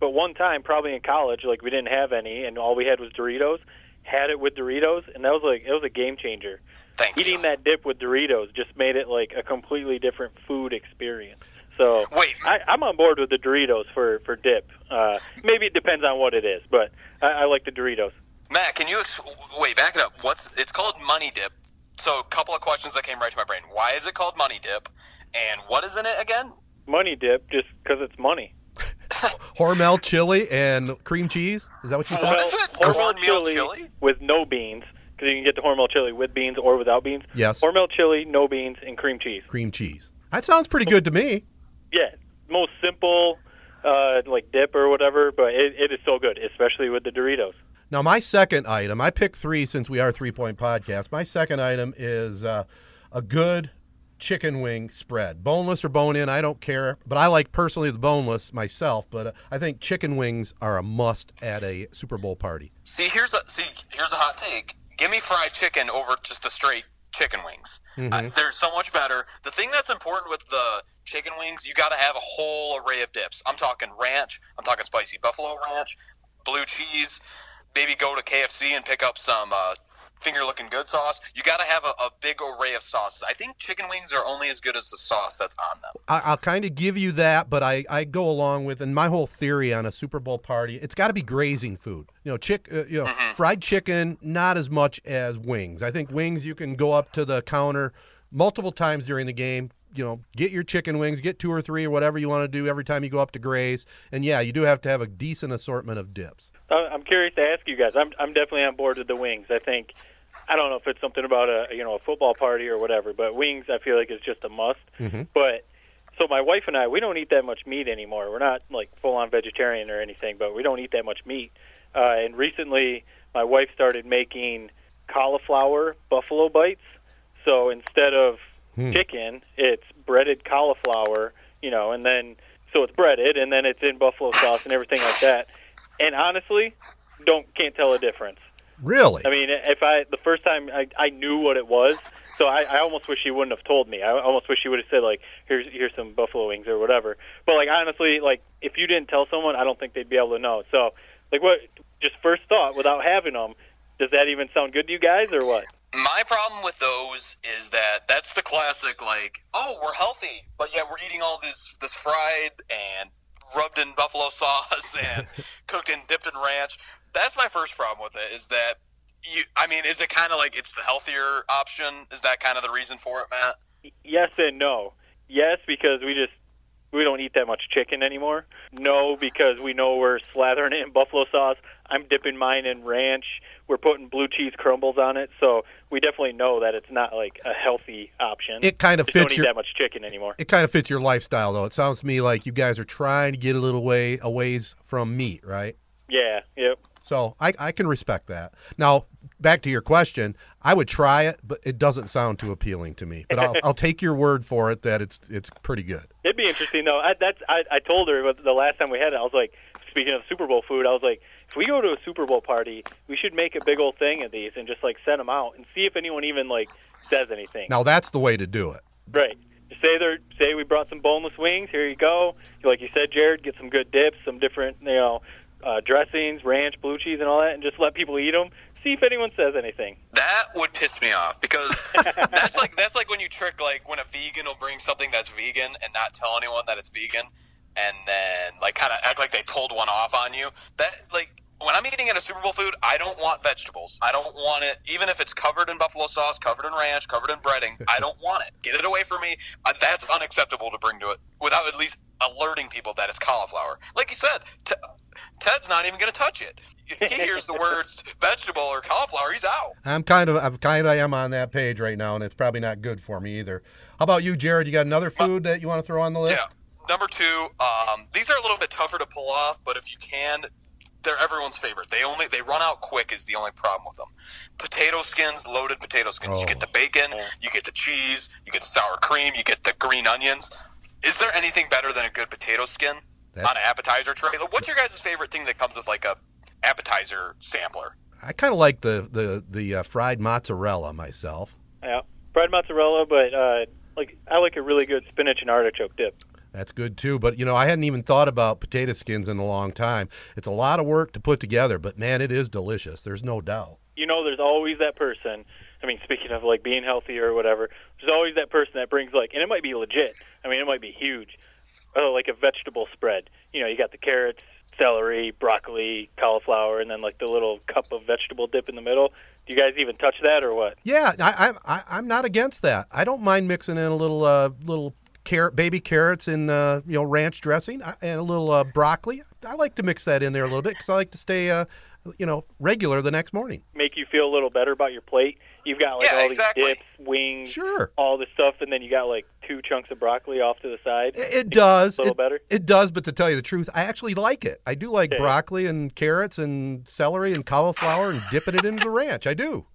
but one time, probably in college, like we didn't have any, and all we had was Doritos. Had it with Doritos, and that was like it was a game changer. Thank Eating you. that dip with Doritos just made it like a completely different food experience. So wait, I, I'm on board with the Doritos for for dip. Uh, maybe it depends on what it is, but I, I like the Doritos. Matt, can you ex- wait? Back it up. What's it's called? Money dip. So a couple of questions that came right to my brain. Why is it called money dip? And what is in it again? Money dip, just because it's money. Hormel chili and cream cheese. Is that what you said? What is it? Hormel chili, chili with no beans because you can get the Hormel chili with beans or without beans. Yes. Hormel chili, no beans, and cream cheese. Cream cheese. That sounds pretty good to me. Yeah, most simple, uh, like dip or whatever, but it, it is so good, especially with the Doritos. Now, my second item, I picked three since we are Three Point Podcast. My second item is uh, a good chicken wing spread. Boneless or bone in, I don't care. But I like personally the boneless myself, but uh, I think chicken wings are a must at a Super Bowl party. See, here's a see, here's a hot take. Give me fried chicken over just a straight chicken wings. Uh, they're so much better. The thing that's important with the chicken wings, you got to have a whole array of dips. I'm talking ranch. I'm talking spicy buffalo ranch, blue cheese. Maybe go to KFC and pick up some uh, finger looking good sauce. You got to have a, a big array of sauces. I think chicken wings are only as good as the sauce that's on them. I, I'll kind of give you that, but I, I go along with, and my whole theory on a Super Bowl party, it's got to be grazing food. You know, chick, uh, you know, fried chicken, not as much as wings. I think wings you can go up to the counter multiple times during the game. You know, get your chicken wings, get two or three or whatever you want to do every time you go up to graze. And yeah, you do have to have a decent assortment of dips. Uh, I'm curious to ask you guys. I'm I'm definitely on board with the wings. I think I don't know if it's something about a you know a football party or whatever, but wings I feel like is just a must. But so my wife and I we don't eat that much meat anymore. We're not like full on vegetarian or anything, but we don't eat that much meat. Uh, and recently my wife started making cauliflower buffalo bites. So instead of chicken, it's breaded cauliflower, you know, and then so it's breaded and then it's in buffalo sauce and everything like that. And honestly, don't can't tell a difference. Really? I mean, if I the first time I, I knew what it was, so I, I almost wish she wouldn't have told me. I almost wish she would have said like, "Here's here's some buffalo wings" or whatever. But like honestly, like if you didn't tell someone, I don't think they'd be able to know. So like, what? Just first thought, without having them, does that even sound good to you guys or what? My problem with those is that that's the classic like, oh, we're healthy, but yet we're eating all this this fried and rubbed in buffalo sauce and cooked and dipped in ranch. That's my first problem with it is that you I mean, is it kind of like it's the healthier option? Is that kind of the reason for it, Matt? Yes and no. Yes, because we just we don't eat that much chicken anymore. No, because we know we're slathering it in buffalo sauce. I'm dipping mine in ranch. We're putting blue cheese crumbles on it, so we definitely know that it's not like a healthy option. It kind of just don't fits eat your- that much chicken anymore. it kind of fits your lifestyle, though. It sounds to me like you guys are trying to get a little way a ways from meat, right? Yeah, yep. So I, I can respect that. Now, back to your question, I would try it, but it doesn't sound too appealing to me. But I'll, I'll take your word for it that it's it's pretty good. It'd be interesting though. I, that's I, I told her the last time we had it. I was like, speaking of Super Bowl food, I was like, if we go to a Super Bowl party, we should make a big old thing of these and just like send them out and see if anyone even like says anything. Now that's the way to do it. Right. Say they're say we brought some boneless wings. Here you go. Like you said, Jerod, get some good dips, some different you know uh, dressings, ranch, blue cheese, and all that, and just let people eat them. See if anyone says anything. That would piss me off because that's like that's like when you trick like when a vegan will bring something that's vegan and not tell anyone that it's vegan, and then like kind of act like they pulled one off on you. That like when I'm eating at a Super Bowl food, I don't want vegetables. I don't want it, even if it's covered in buffalo sauce, covered in ranch, covered in breading. I don't want it. Get it away from me. Uh, that's unacceptable to bring to it without at least alerting people that it's cauliflower. Like you said, t- Ted's not even going to touch it. He hears the words vegetable or cauliflower, he's out. I'm kind of I'm kind of I am on that page right now, and it's probably not good for me either. How about you, Jerod? You got another food that you want to throw on the list? Yeah. Number two, um, these are a little bit tougher to pull off, but if you can, they're everyone's favorite. They only they run out quick is the only problem with them. Potato skins, loaded potato skins. Oh. You get the bacon, you get the cheese, you get the sour cream, you get the green onions. Is there anything better than a good potato skin That's- on an appetizer tray? What's your guys' favorite thing that comes with like a appetizer sampler? I kind of like the the the uh, fried mozzarella myself. Yeah, fried mozzarella, but uh, like I like a really good spinach and artichoke dip. That's good too. But you know, I hadn't even thought about potato skins in a long time. It's a lot of work to put together, but man, it is delicious. There's no doubt. You know, there's always that person. I mean, speaking of like being healthy or whatever, there's always that person that brings like, and it might be legit. I mean, it might be huge. Oh, like a vegetable spread. You know, you got the carrots, celery, broccoli, cauliflower, and then like the little cup of vegetable dip in the middle. Do you guys even touch that or what? Yeah, I, I, I'm not against that. I don't mind mixing in a little uh, little carrot, baby carrots in uh, you know ranch dressing uh, and a little uh, broccoli. I like to mix that in there a little bit because I like to stay uh, you know, regular the next morning. Make you feel a little better about your plate. You've got like Yeah, all exactly. these dips, wings, Sure. all this stuff, and then you got like two chunks of broccoli off to the side. It, it does. a little it, better? It does, but to tell you the truth, I actually like it. I do like Okay. broccoli and carrots and celery and cauliflower and dipping it into the ranch. I do.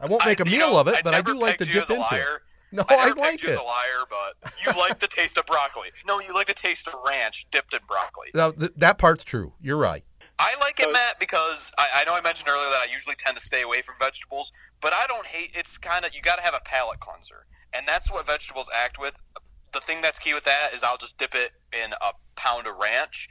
I won't make a I- you meal know, of it, but I never do like to pegged you dip as a into it. No, I I, like it. a liar, but you like the taste of broccoli. No, you like the taste of ranch dipped in broccoli. Now, th- that part's true. You're right. I like it, Matt, because I, I know I mentioned earlier that I usually tend to stay away from vegetables, but I don't hate. It's kind of you got to have a palate cleanser, and that's what vegetables act with. The thing that's key with that is I'll just dip it in a pound of ranch,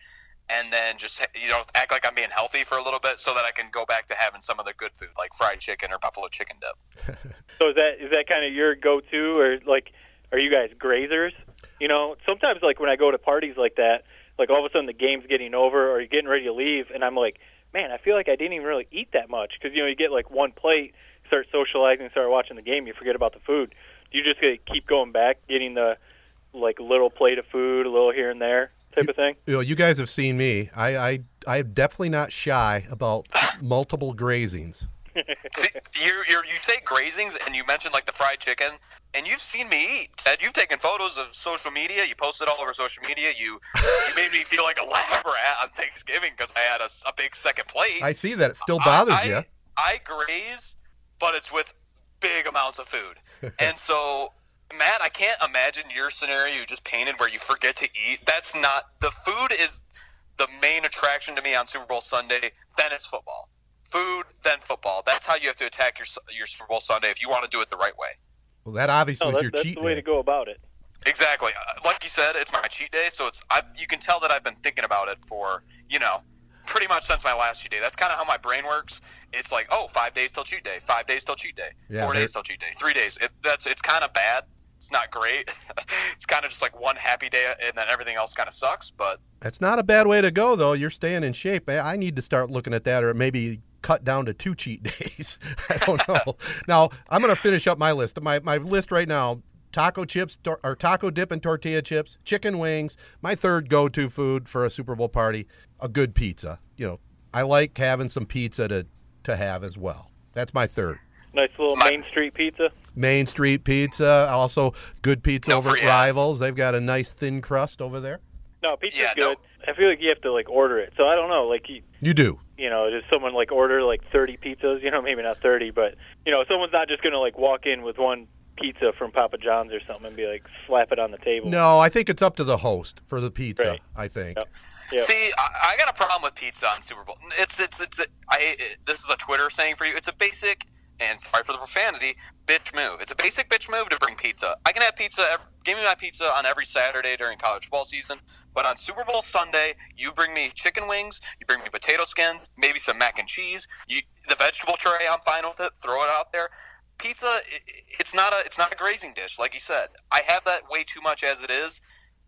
and then just you know act like I'm being healthy for a little bit, so that I can go back to having some of the good food like fried chicken or buffalo chicken dip. So is that is that kind of your go-to, or like, are you guys grazers? You know, sometimes like when I go to parties like that, like all of a sudden the game's getting over, or you're getting ready to leave, and I'm like, man, I feel like I didn't even really eat that much because you know you get like one plate, start socializing, start watching the game, you forget about the food. Do you just gonna keep going back, getting the like little plate of food, a little here and there type of thing? You know, you guys have seen me. I, I, I'm definitely not shy about multiple grazings. See, you you you say grazings, and you mentioned like the fried chicken, and you've seen me eat. Ted, you've taken photos of social media. You posted all over social media. You you made me feel like a lab rat on Thanksgiving because I had a big second plate. I see that it still bothers I, you. I, I graze, but it's with big amounts of food, and so. Matt, I can't imagine your scenario you just painted where you forget to eat. That's not the food is the main attraction to me on Super Bowl Sunday. Then it's football food, then football. That's how you have to attack your your Super Bowl Sunday if you want to do it the right way. Well, that obviously No, is that, your that's cheat the way day. to go about it. Exactly. Uh, Like you said, it's my cheat day, so it's I, you can tell that I've been thinking about it for you know pretty much since my last cheat day. That's kind of how my brain works. It's like oh, five days till cheat day, five days till cheat day, Yeah, four days till cheat day, three days. It, that's it's kind of bad. It's not great. it's kind of just like one happy day, and then everything else kind of sucks. But That's not a bad way to go, though. You're staying in shape. I I need to start looking at that, or maybe cut down to two cheat days. I don't know. now I'm going to finish up my list. My my list right now: taco chips tor- or taco dip and tortilla chips, chicken wings. My third go-to food for a Super Bowl party: a good pizza. You know, I like having some pizza to to have as well. That's my third. Nice little My- Main Street pizza. Main Street Pizza, also good pizza No over at free ads. Rivals. They've got a nice thin crust over there. No, pizza's Yeah, no. good. I feel like you have to like order it. So I don't know, like you, You do. You know, does someone like order like 30 pizzas? You know, maybe not 30, but you know, someone's not just gonna like walk in with one pizza from Papa John's or something and be like slap it on the table. No, I think it's up to the host for the pizza. Right. I think. Yep. Yeah. See, I, I got a problem with pizza on Super Bowl. It's it's it's. I it, this is a Twitter saying for you. It's a basic and sorry for the profanity, bitch move. It's a basic bitch move to bring pizza. I can have pizza. ev give me my pizza on every Saturday during college football season, but on Super Bowl Sunday, you bring me chicken wings, you bring me potato skins, maybe some mac and cheese. You the vegetable tray, I'm fine with it. Throw it out there. Pizza, i- i- it's not a it's not a grazing dish, like you said. I have that way too much as it is.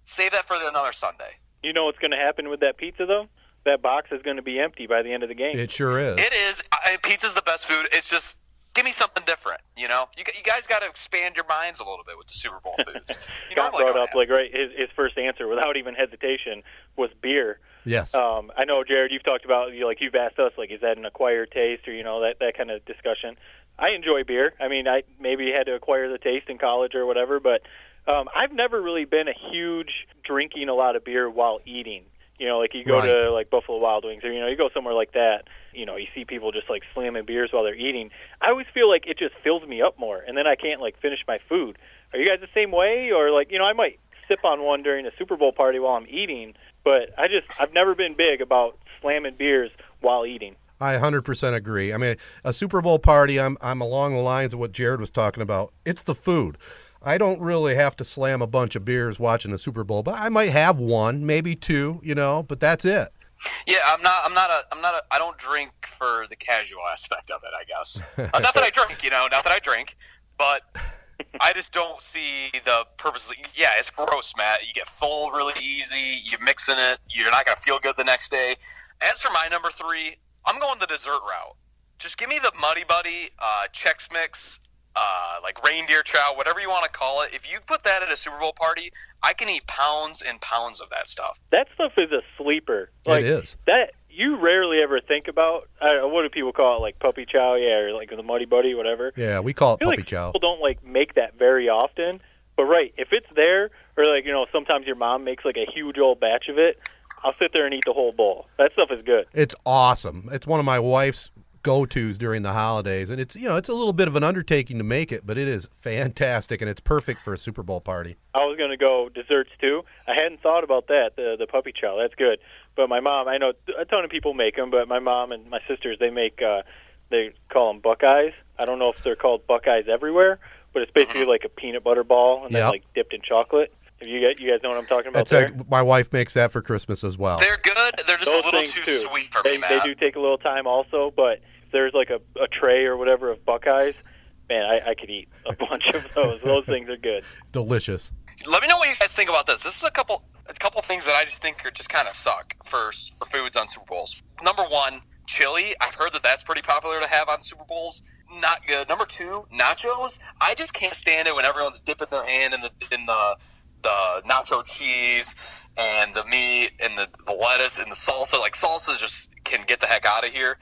Save that for another Sunday. You know what's gonna happen with that pizza though? That box is gonna be empty by the end of the game. It sure is. It is. I, pizza's the best food. It's just give me something different. You know, you, g- you guys got to expand your minds a little bit with the Super Bowl foods. You Scot brought up have. like right his, his first answer without even hesitation was beer. yes. Um, I know, Jerod, you've talked about you like you've asked us like is that an acquired taste or you know that that kind of discussion. I enjoy beer. I mean, I maybe had to acquire the taste in college or whatever, but um, I've never really been a huge drinking a lot of beer while eating. You know, like you go Right. to like Buffalo Wild Wings or you know you go somewhere like that. You know, you see people just like slamming beers while they're eating. I always feel like it just fills me up more, and then I can't like finish my food. Are you guys the same way, or like you know I might sip on one during a Super Bowl party while I'm eating, but I just I've never been big about slamming beers while eating. I 100% agree. I mean, a Super Bowl party, I'm I'm along the lines of what Jerod was talking about. It's the food. I don't really have to slam a bunch of beers watching the Super Bowl, but I might have one, maybe two, you know, but that's it. Yeah, I'm not. I'm not a. I'm not a. I don't drink for the casual aspect of it. I guess. Uh, not that I drink, you know. Not that I drink, but I just don't see the purpose. Yeah, it's gross, Matt. You get full really easy. You're mixing it. You're not gonna feel good the next day. As for my number three, I'm going the dessert route. Just give me the Muddy Buddy, uh, Chex Mix, uh, like reindeer chow, whatever you want to call it. If you put that at a Super Bowl party, I can eat pounds and pounds of that stuff. That stuff is a sleeper. Like it is. that you rarely ever think about uh, what do people call it, like puppy chow, yeah, or like the muddy buddy, whatever. Yeah, we call it I feel puppy like chow. people don't like make that very often. But right, if it's there, or like you know, sometimes your mom makes like a huge old batch of it. I'll sit there and eat the whole bowl. That stuff is good. It's awesome. It's one of my wife's go-tos during the holidays, and it's you know it's a little bit of an undertaking to make it, but it is fantastic, and it's perfect for a Super Bowl party. I was going to go desserts too. I hadn't thought about that. The the puppy chow, that's good. But my mom, I know a ton of people make them, but my mom and my sisters they make uh, they call them Buckeyes. I don't know if they're called Buckeyes everywhere, but it's basically like a peanut butter ball and then Yep. like dipped in chocolate. If you guys, you guys know what I'm talking about That's there. like, my wife makes that for Christmas as well. They're good. They're just Those a little things too too. sweet for they, me, they do take a little time also, but if there's like a, a tray or whatever of Buckeyes, man, I, I could eat a bunch of those. Those things are good. Delicious. Let me know what you guys think about this. This is a couple a couple things that I just think are just kind of suck for for foods on Super Bowls. Number one, chili. I've heard that that's pretty popular to have on Super Bowls. Not good. Number two, nachos. I just can't stand it when everyone's dipping their hand in the in the the nacho cheese and the meat and the, the lettuce and the salsa. Like salsa just can get the heck out of here.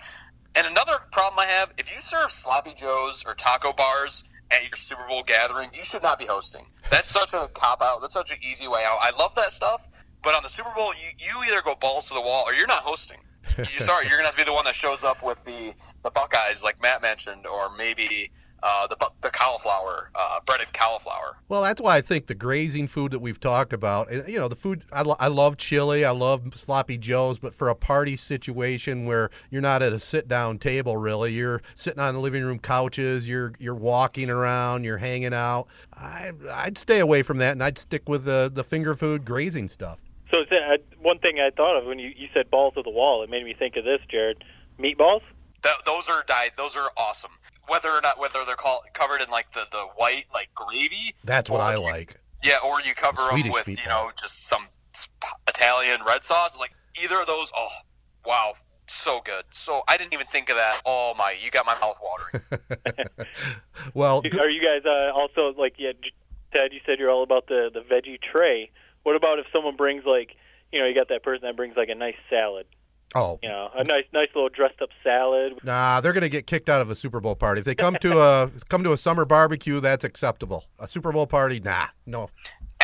And another problem I have, if you serve sloppy joes or taco bars at your Super Bowl gathering, you should not be hosting. That's such a cop out. That's such an easy way out. I love that stuff, but on the Super Bowl, you, you either go balls to the wall or you're not hosting. You, sorry, you're gonna have to be the one that shows up with the the Buckeyes, like Matt mentioned, or maybe uh, the the cauliflower, uh, breaded cauliflower. Well, that's why I think the grazing food that we've talked about, eh, you know, the food, I, lo- I love chili, I love sloppy joes, but for a party situation where you're not at a sit down table, really, you're sitting on the living room couches, you're you're walking around, you're hanging out, I, I'd stay away from that and I'd stick with the, the finger food grazing stuff. So it's, uh, one thing I thought of when you, you said balls to the wall, it made me think of this, Jerod. Meatballs? Th those are diet. Those are awesome. Whether or not whether they're called covered in like the, the white like gravy. That's what I you- like. Yeah, or you cover them Swedish with you know just some Italian red sauce. Like either of those. Oh, wow, so good. So I didn't even think of that. Oh my, you got my mouth watering. Well, Are you guys uh, also like yeah, Ted? You said you're all about the the veggie tray. What about if someone brings like you know you got that person that brings like a nice salad, oh, you know, a nice nice little dressed up salad. Nah, they're gonna get kicked out of a Super Bowl party. If they come to a come to a summer barbecue, that's acceptable. A Super Bowl party, nah, no.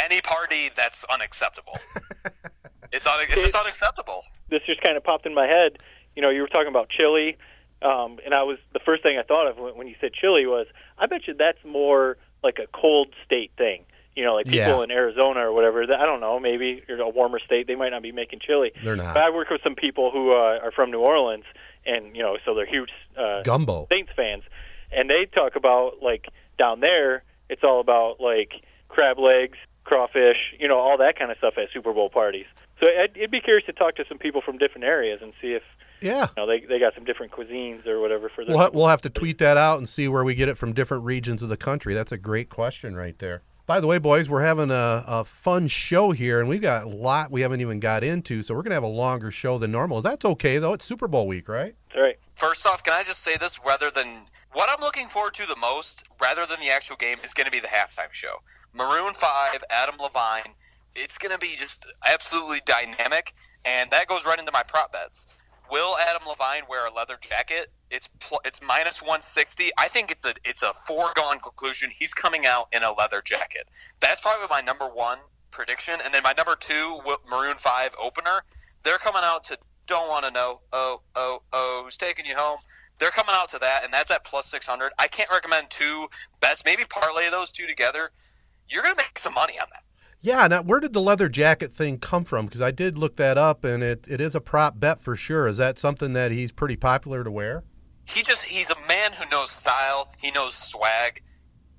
Any party that's unacceptable. it's un- it's just unacceptable. This just kind of popped in my head. You know, you were talking about chili, um, and I was the first thing I thought of when, when you said chili was I bet you that's more like a cold state thing. You know, like people Yeah. in Arizona or whatever. That, I don't know. Maybe you're a warmer state. They might not be making chili. They're not. But I work with some people who uh, are from New Orleans, and you know, so they're huge uh, Gumbo. Saints fans, and they talk about like down there, it's all about like crab legs, crawfish, you know, all that kind of stuff at Super Bowl parties. So I'd, it'd be curious to talk to some people from different areas and see if Yeah. you know they they got some different cuisines or whatever for their. We'll, ha- we'll have to tweet that out and see where we get it from different regions of the country. That's a great question right there. By the way, boys, we're having a, a fun show here, and we've got a lot we haven't even got into, so we're going to have a longer show than normal. That's okay, though. It's Super Bowl week, right? That's right. First off, can I just say this? Rather than what I'm looking forward to the most, rather than the actual game, is going to be the halftime show. Maroon Five, Adam Levine. It's going to be just absolutely dynamic, and that goes right into my prop bets. Will Adam Levine wear a leather jacket? It's pl- it's minus 160. I think it's a it's a foregone conclusion. He's coming out in a leather jacket. That's probably my number one prediction, and then my number two Maroon Five opener. They're coming out to don't want to know. Oh oh oh, who's taking you home? They're coming out to that, and that's at plus 600. I can't recommend two bets. Maybe parlay those two together. You're gonna make some money on that. Yeah. Now, where did the leather jacket thing come from? Because I did look that up, and it, it is a prop bet for sure. Is that something that he's pretty popular to wear? He just he's a man who knows style he knows swag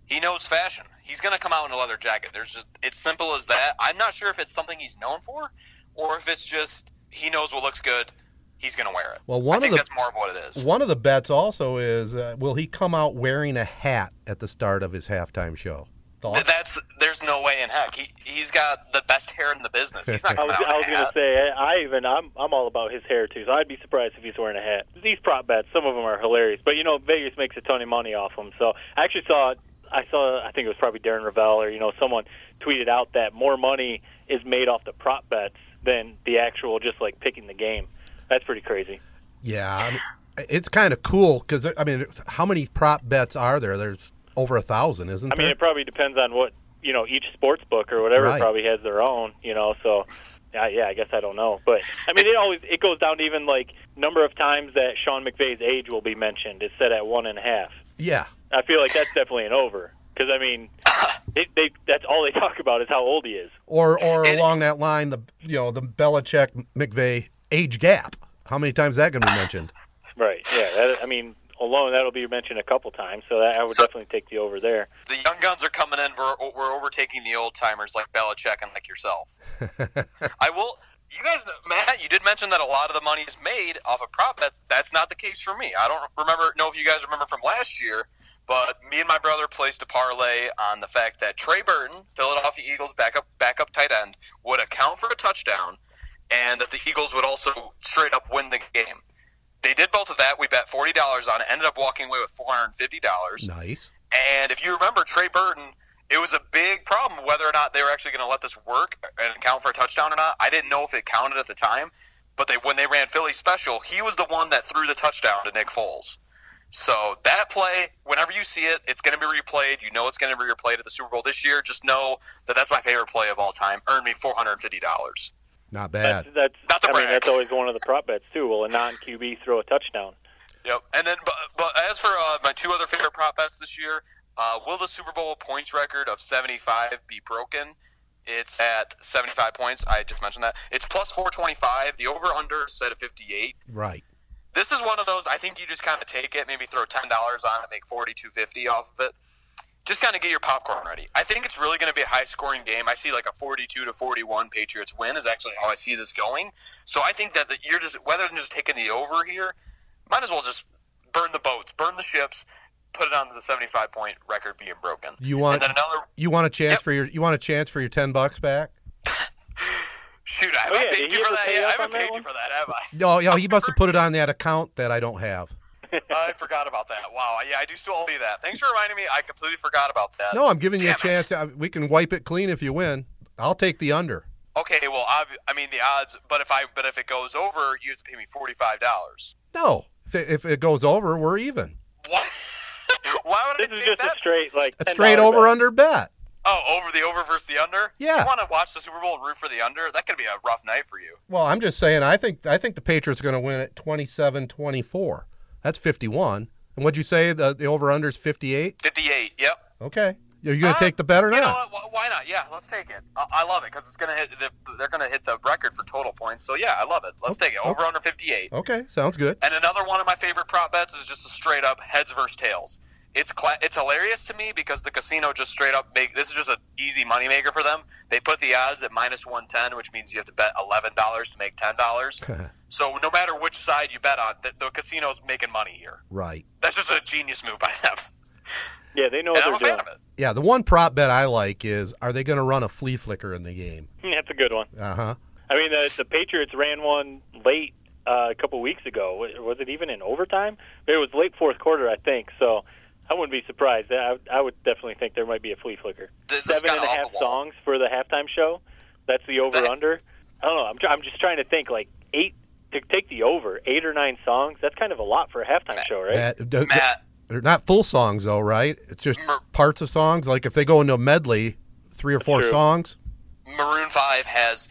he knows fashion. He's going to come out in a leather jacket. There's just it's simple as that. I'm not sure if it's something he's known for or if it's just he knows what looks good he's going to wear it. Well, one i of think the- that's more of what it is. One of the bets also is uh, will he come out wearing a hat at the start of his halftime show? Th- Thoughts? that's there's no way in heck he, he's got the best hair in the business he's not I coming was, out I was gonna hat. say I even I'm I'm all about his hair too, so I'd be surprised if he's wearing a hat. These prop bets, some of them are hilarious, but you know Vegas makes a ton of money off them. So I actually saw I saw I think it was probably Darren Rovell or you know someone tweeted out that more money is made off the prop bets than the actual just like picking the game. That's pretty crazy. Yeah, I mean, it's kind of cool because I mean, how many prop bets are there? There's over a thousand, isn't it? I mean, it probably depends on what you know. Each sports book or whatever Right. probably has their own. You know, so yeah, yeah. I guess I don't know, but I mean, it always it goes down to even like number of times that Sean McVay's age will be mentioned. It's set at one and a half. yeah, I feel like that's definitely an over because I mean, they, they that's all they talk about is how old he is. or or And- along that line, the you know the Belichick McVay age gap. How many times is that going to be mentioned? Right. Yeah. That, I mean, alone that'll be mentioned a couple times, so that I would So- definitely take the over there. The young guns are coming in. We're, we're overtaking the old timers like Belichick and like yourself. I will. You guys, Matt, you did mention that a lot of the money is made off of prop bets. That's not the case for me. I don't remember. Know if you guys remember from last year, but me and my brother placed a parlay on the fact that Trey Burton, Philadelphia Eagles backup backup tight end, would account for a touchdown, and that the Eagles would also straight up win the game. They did both of that. We bet forty dollars on it. Ended up walking away with four hundred fifty dollars. Nice. And if you remember Trey Burton, it was a big problem whether or not they were actually going to let this work and count for a touchdown or not. I didn't know if it counted at the time, but they when they ran Philly special, he was the one that threw the touchdown to Nick Foles. So that play, whenever you see it, it's going to be replayed. You know it's going to be replayed at the Super Bowl this year. Just know that that's my favorite play of all time. Earned me four hundred fifty dollars. Not bad. That's that's. Not to I mean, that's always one of the prop bets too. Will a non QB throw a touchdown? Yep. And then, but, but as for uh, my two other favorite prop bets this year, uh, will the Super Bowl points record of 75 be broken? It's at 75 points. I just mentioned that. It's plus 425. The over under set at 58. Right. This is one of those. I think you just kind of take it, maybe throw ten dollars on it, make 42.50 off of it. Just kind of get your popcorn ready. I think it's really going to be a high scoring game. I see like a 42 to 41 Patriots win is actually how I see this going. So I think that the, you're just rather than just taking the over here, might as well just burn the boats, burn the ships, put it on the 75 point record being broken. You want and then another you want a chance Yep. for your you want a chance for your ten bucks back? shoot. I Oh, haven't yeah, paid you for that. pay yet. I haven't paid you for that, have I? No, no, he must have put it on that account that I don't have. I forgot about that. Wow. Yeah, I do still owe you that. Thanks for reminding me. I completely forgot about that. No, I'm giving you a chance. Uh, We can wipe it clean if you win. I'll take the under. Okay, well, obvi- I mean the odds, but if I but if it goes over, you have to pay me forty five dollars. No, if it, if it goes over, we're even. What? Why would This I is just that? a straight like A $10 straight over bet. under bet. oh, over the over versus the under. Yeah. You want to watch the Super Bowl and root for the under? That could be a rough night for you. Well, I'm just saying. I think I think the Patriots are going to win at 27-24. That's 51. And what'd you say? The the over under is 58. Fifty eight. Yep. Okay. Are you going to Uh, take the bet or You know not? Wh- Why not? Yeah, let's take it. I, I love it because it's gonna hit. The, they're gonna hit the record for total points. So yeah, I love it. Let's Okay. take it. Over under fifty eight. Okay, sounds good. And another one of my favorite prop bets is just a straight up heads versus tails. It's cla- it's hilarious to me because the casino just straight up make this is just an easy moneymaker for them. They put the odds at minus one ten, which means you have to bet eleven dollars to make ten dollars. so no matter which side you bet on, the, the casino's making money here. right. That's just a genius move by them. Yeah, they know And what I'm they're fan doing. of it. Yeah, the one prop bet I like is: Are they going to run a flea flicker in the game? That's a good one. Uh huh. I mean, the the Patriots ran one late uh, a couple weeks ago. Was- Was it even in overtime? It was late fourth quarter, I think. So I wouldn't be surprised. I, I would definitely think there might be a flea flicker. Th- this Seven and kinda a off half the wall. songs for the halftime show. That's the over under. I don't know. I'm I'm just trying to think like eight to take the over eight or nine songs. That's kind of a lot for a halftime show, right? That- d- Matt, They're not full songs though, right? It's just Mer- parts of songs. Like if they go into a medley, three or four true. songs. Maroon 5 has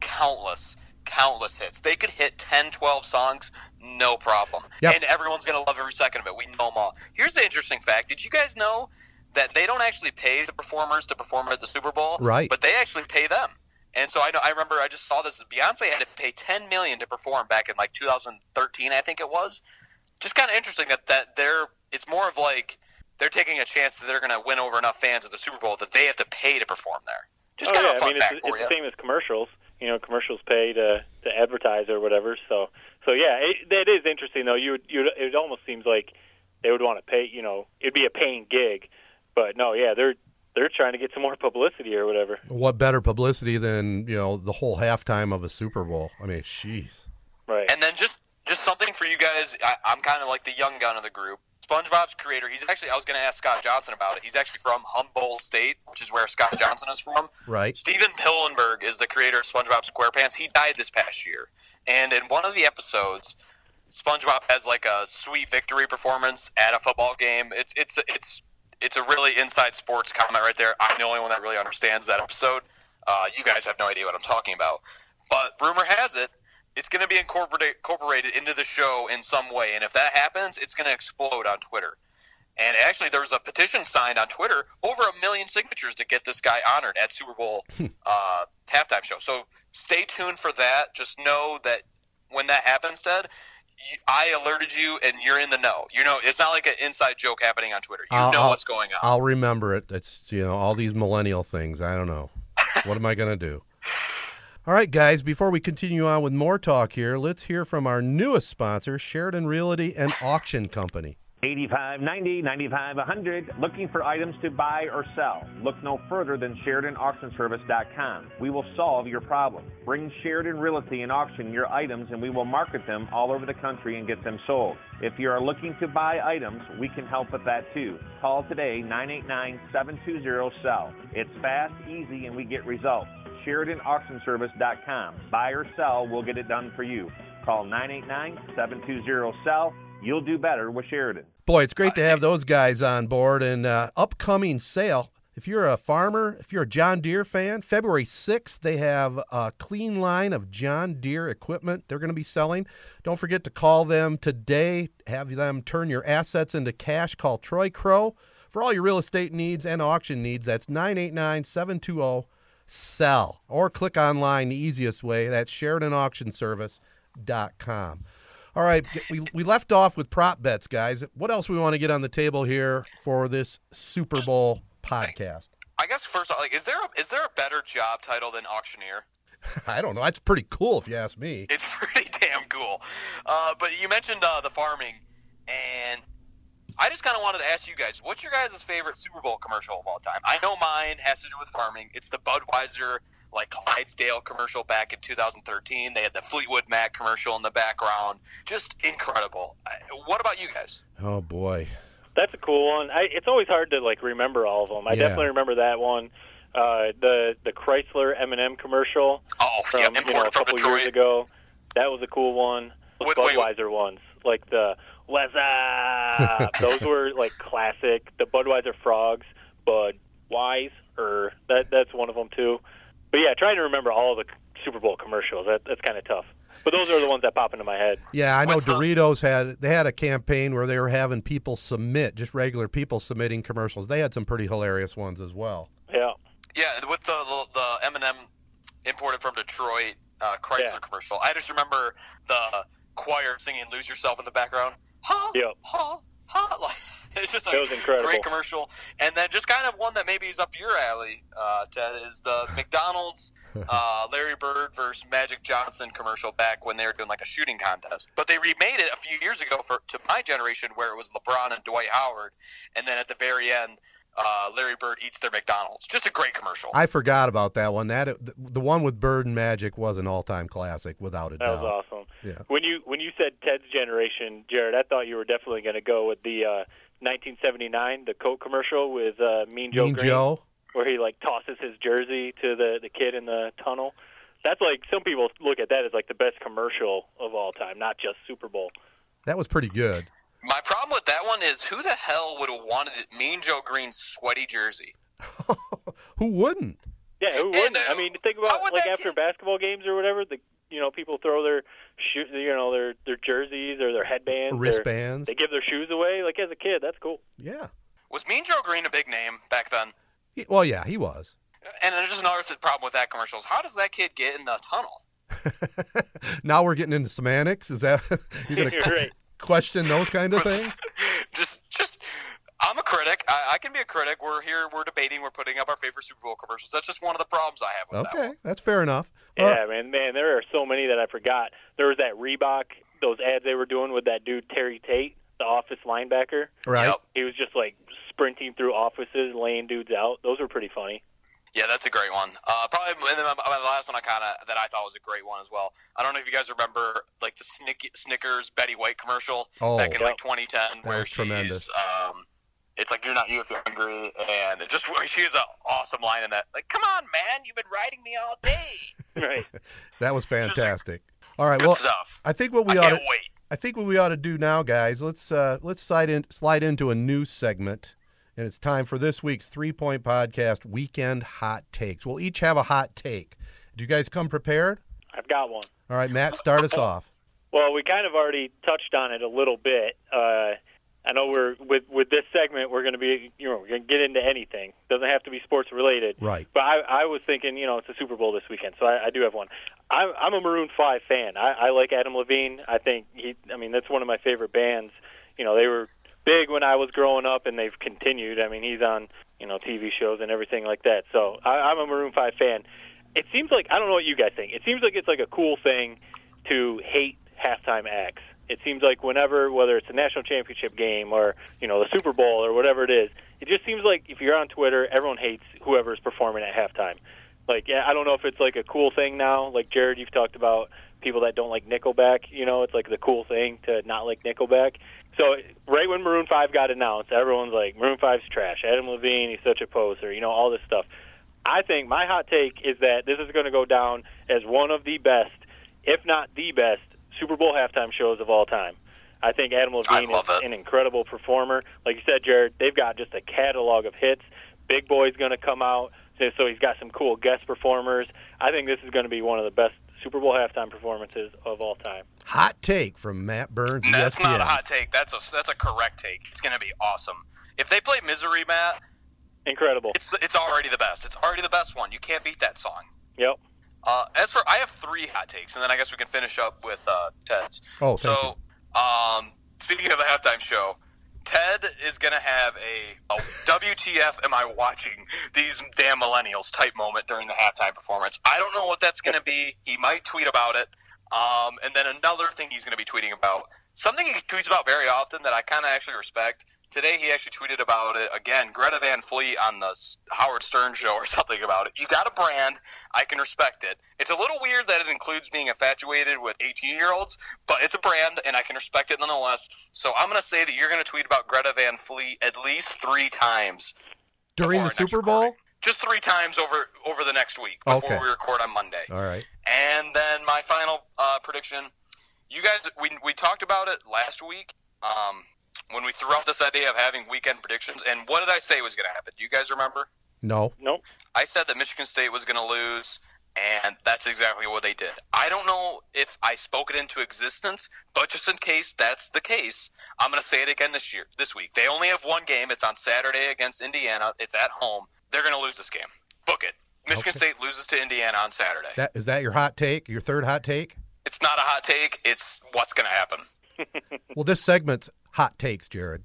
countless, countless hits. They could hit 10, 12 songs, no problem. Yep. And everyone's going to love every second of it. We know them all. Here's the interesting fact Did you guys know that they don't actually pay the performers to perform at the Super Bowl? Right. But they actually pay them. And so I know I remember I just saw this. Beyonce had to pay 10 million to perform back in like 2013, I think it was. Just kind of interesting that that they're. It's more of like they're taking a chance that they're going to win over enough fans at the Super Bowl that they have to pay to perform there. Just oh, kind yeah. of a fun I mean, fact it's, for it's you. the same as commercials. You know, commercials pay to to advertise or whatever. So, so yeah, it, that is interesting though. You would, you it almost seems like they would want to pay. You know, it'd be a paying gig, but no, yeah, they're they're trying to get some more publicity or whatever. What better publicity than you know the whole halftime of a Super Bowl? I mean, jeez. Right. And then just just something for you guys. I, I'm kind of like the young gun of the group. SpongeBob's creator. He's actually. I was going to ask Scot Johnson about it. He's actually from Humboldt State, which is where Scot Johnson is from. Right. Stephen Hillenburg is the creator of SpongeBob SquarePants. He died this past year, and in one of the episodes, SpongeBob has like a sweet victory performance at a football game. It's it's it's it's a really inside sports comment right there. I'm the only one that really understands that episode. Uh, you guys have no idea what I'm talking about, but rumor has it it's going to be incorporated incorporated into the show in some way, and if that happens, it's going to explode on Twitter. And actually, there was a petition signed on Twitter, over a million signatures to get this guy honored at Super Bowl uh, halftime show. So stay tuned for that. Just know that when that happens, Ted, I alerted you, and you're in the know. You know, it's not like an inside joke happening on Twitter. You I'll, know I'll, what's going on. I'll remember it. It's you know all these millennial things. I don't know. what am I going to do? All right, guys. Before we continue on with more talk here, let's hear from our newest sponsor, Sheridan Realty and Auction Company. 85 90, 95 100. Looking for items to buy or sell? Look no further than SheridanAuctionService.com. We will solve your problem. Bring Sheridan Realty and auction your items, and we will market them all over the country and get them sold. If you are looking to buy items, we can help with that too. Call today 989 720 SELL. It's fast, easy, and we get results. SheridanAuctionService.com. Buy or sell, we'll get it done for you. Call 989 720 SELL. You'll do better with Sheridan. Boy, it's great to have those guys on board. And uh, upcoming sale. If you're a farmer, if you're a John Deere fan, February 6th, they have a clean line of John Deere equipment they're going to be selling. Don't forget to call them today. Have them turn your assets into cash. Call Troy Crow for all your real estate needs and auction needs. That's 989 720 SELL. Or click online the easiest way. That's SheridanAuctionService.com. All right, we, we left off with prop bets, guys. What else we want to get on the table here for this Super Bowl podcast? I guess first, like, is there a, is there a better job title than auctioneer? I don't know. That's pretty cool, if you ask me. It's pretty damn cool. Uh, but you mentioned uh, the farming, and I just kind of wanted to ask you guys, what's your guys' favorite Super Bowl commercial of all time? I know mine has to do with farming. It's the Budweiser, like Clydesdale commercial back in 2013. They had the Fleetwood Mac commercial in the background. Just incredible. What about you guys? Oh boy, that's a cool one. I, it's always hard to like remember all of them. I Yeah. definitely remember that one. Uh, the the Chrysler M&M commercial Oh, from yeah, you know a from couple Detroit. years ago. That was a cool one. Those Wait, wait, Budweiser ones, like the What's up? Those were like classic. The Budweiser frogs, Bud Wise, or that that's one of them too. But yeah, trying to remember all the Super Bowl commercials. That, that's kind of tough. But those are the ones that pop into my head. Yeah, I know What's the- Doritos had they had a campaign where they were having people submit, just regular people submitting commercials. They had some pretty hilarious ones as well. Yeah. Yeah, with the the M&M imported from Detroit uh, Chrysler Yeah. commercial. I just remember the choir singing "Lose Yourself" in the background. Ha, Yep. ha, ha. Like, it's just a incredible. great commercial. And then just kind of one that maybe is up your alley, uh, Ted, is the McDonald's uh, Larry Bird versus Magic Johnson commercial back when they were doing like a shooting contest. But they remade it a few years ago for to my generation where it was LeBron and Dwight Howard, and then at the very end. Uh, Larry Bird eats their McDonald's. Just a great commercial. I forgot about that one. That the, the one with Bird and Magic was an all-time classic, without a That doubt. That was awesome. Yeah. When you when you said Ted's generation, Jerod, I thought you were definitely going to go with the uh, 1979, the Coke commercial with uh, Mean Joe Mean Greene, Joe. where he like tosses his jersey to the the kid in the tunnel. That's like some people look at that as like the best commercial of all time, not just Super Bowl. That was pretty good. My problem with that one is who the hell would have wanted it, Mean Joe Greene's sweaty jersey? Who wouldn't? Yeah, who wouldn't? uh, I mean, think about like after kid- basketball games or whatever. The you know people throw their shoe, you know their their jerseys or their headbands, their- Wristbands. They give their shoes away. Like as a kid, that's cool. Yeah. Was Mean Joe Greene a big name back then? He- Well, yeah, he was. And there's just another problem with that commercial is how does that kid get in the tunnel? now we're getting into semantics. Is that you're going You're to right. Question those kind of things? just, just. I'm a critic. I, I can be a critic. We're here. We're debating. We're putting up our favorite Super Bowl commercials. That's just one of the problems I have with that Okay, that's fair enough. All Yeah, right. man, man, there are so many that I forgot. There was that Reebok, those ads they were doing with that dude Terry Tate, the office linebacker. Right. Yep. He was just like sprinting through offices, laying dudes out. Those were pretty funny. Yeah, that's a great one. Uh, probably and then my, my last one I kind of that I thought was a great one as well. I don't know if you guys remember like the Snick, Snickers Betty White commercial Oh, back in Yeah. like 2010, where was she's tremendous. um, it's like you're not you if you're hungry, and it just she has an awesome line in that. Like, come on, man, you've been riding me all day. Right. that was fantastic. All right, Good well, stuff. I think what we I ought to, wait. I think what we ought to do now, guys. Let's uh, let's slide in slide into a new segment, and it's time for this week's three point podcast weekend hot takes. We'll each have a hot take. Do you guys come prepared? I've got one. All right, Matt, start us off. Well, we kind of already touched on it a little bit. Uh, I know we're with with this segment we're going to be you know we're going to get into anything. Doesn't have to be sports related. Right. But I, I was thinking, you know, it's a Super Bowl this weekend, so I, I do have one. I'm, I'm a Maroon Five fan. I, I like Adam Levine. I think he. I mean, that's one of my favorite bands. You know, they were big when I was growing up, and they've continued. I mean, he's on you know TV shows and everything like that. So I, I'm a Maroon Five fan. It seems like I don't know what you guys think. It seems like it's like a cool thing to hate halftime acts. It seems like whenever, whether it's a national championship game or you know the Super Bowl or whatever it is, it just seems like if you're on Twitter, everyone hates whoever's performing at halftime. Like yeah, I don't know if it's like a cool thing now. Like Jerod, you've talked about people that don't like Nickelback. You know, it's like the cool thing to not like Nickelback. So right when Maroon Five got announced, everyone's like, Maroon 5's trash. Adam Levine, he's such a poser. You know, all this stuff. I think my hot take is that this is going to go down as one of the best, if not the best, Super Bowl halftime shows of all time. I think Adam Levine is it. an incredible performer. Like you said, Jerod, they've got just a catalog of hits. Big Boy's going to come out, so so he's got some cool guest performers. I think this is going to be one of the best Super Bowl halftime performances of all time. Hot take from Matt Burns, No, That's not a hot take. That's a that's a correct take. It's going to be awesome. If they play Misery, Matt, Incredible. it's it's already the best. It's already the best one. You can't beat that song. Yep. Uh, as for I have three hot takes, and then I guess we can finish up with uh, Ted's. Oh, thank so, um, speaking of the halftime show, Ted is going to have a, a WTF am I watching these damn millennials type moment during the halftime performance. I don't know what that's going to be. He might tweet about it. Um, and then another thing he's going to be tweeting about, something he tweets about very often that I kind of actually respect. Today he actually tweeted about it again. Greta Van Fleet on the Howard Stern show or something about it. You got a brand. I can respect it. It's a little weird that it includes being infatuated with 18 year olds, but it's a brand and I can respect it nonetheless. So I'm going to say that you're going to tweet about Greta Van Fleet at least three times During the Super Bowl? recording. Just three times over over the next week before Okay. we record on Monday. All right. And then my final uh, prediction: you guys, we we talked about it last week um, when we threw out this idea of having weekend predictions. And what did I say was going to happen? Do you guys remember? No. Nope. I said that Michigan State was going to lose, and that's exactly what they did. I don't know if I spoke it into existence, but just in case that's the case, I'm going to say it again this year, this week. They only have one game. It's on Saturday against Indiana. It's at home. They're going to lose this game. Book it. Michigan Okay. State loses to Indiana on Saturday. That is that your hot take? Your third hot take? It's not a hot take. It's what's going to happen. Well, this segment's hot takes, Jerod.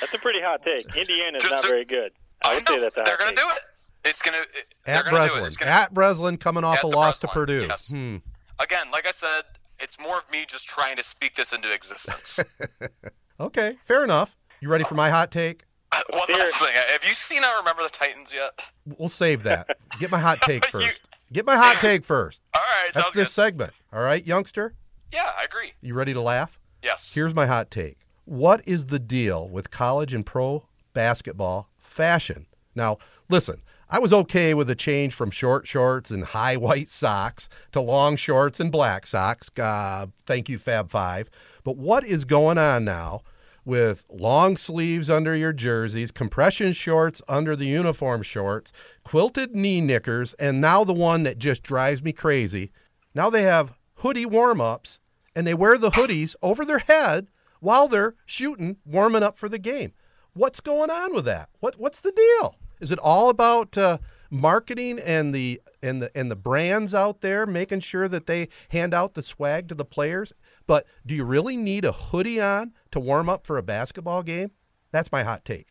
That's a pretty hot take. Indiana's Just not a- very good. I would know. say that's a hot They're going to do it. It's going to. At going to do it. Breslin. Gonna, At Breslin coming off a the loss to Purdue. yes. Hmm. again, like I said, it's more of me just trying to speak this into existence. Okay, fair enough. You ready for my hot take? One Here- last thing. Have you seen I Remember the Titans yet? We'll save that. Get my hot take You- first. Get my hot take first. All right, That's this good. segment. All right, youngster? Yeah, I agree. You ready to laugh? Yes. Here's my hot take. What is the deal with college and pro basketball fashion? Now, listen, I was okay with the change from short shorts and high white socks to long shorts and black socks. Uh, thank you, Fab Five. But what is going on now with long sleeves under your jerseys, compression shorts under the uniform shorts, quilted knee knickers, and now the one that just drives me crazy. Now they have hoodie warm ups and they wear the hoodies over their head while they're shooting, warming up for the game. What's going on with that? What what's the deal? Is it all about uh, marketing and the and the and the brands out there making sure that they hand out the swag to the players? But do you really need a hoodie on to warm up for a basketball game? That's my hot take.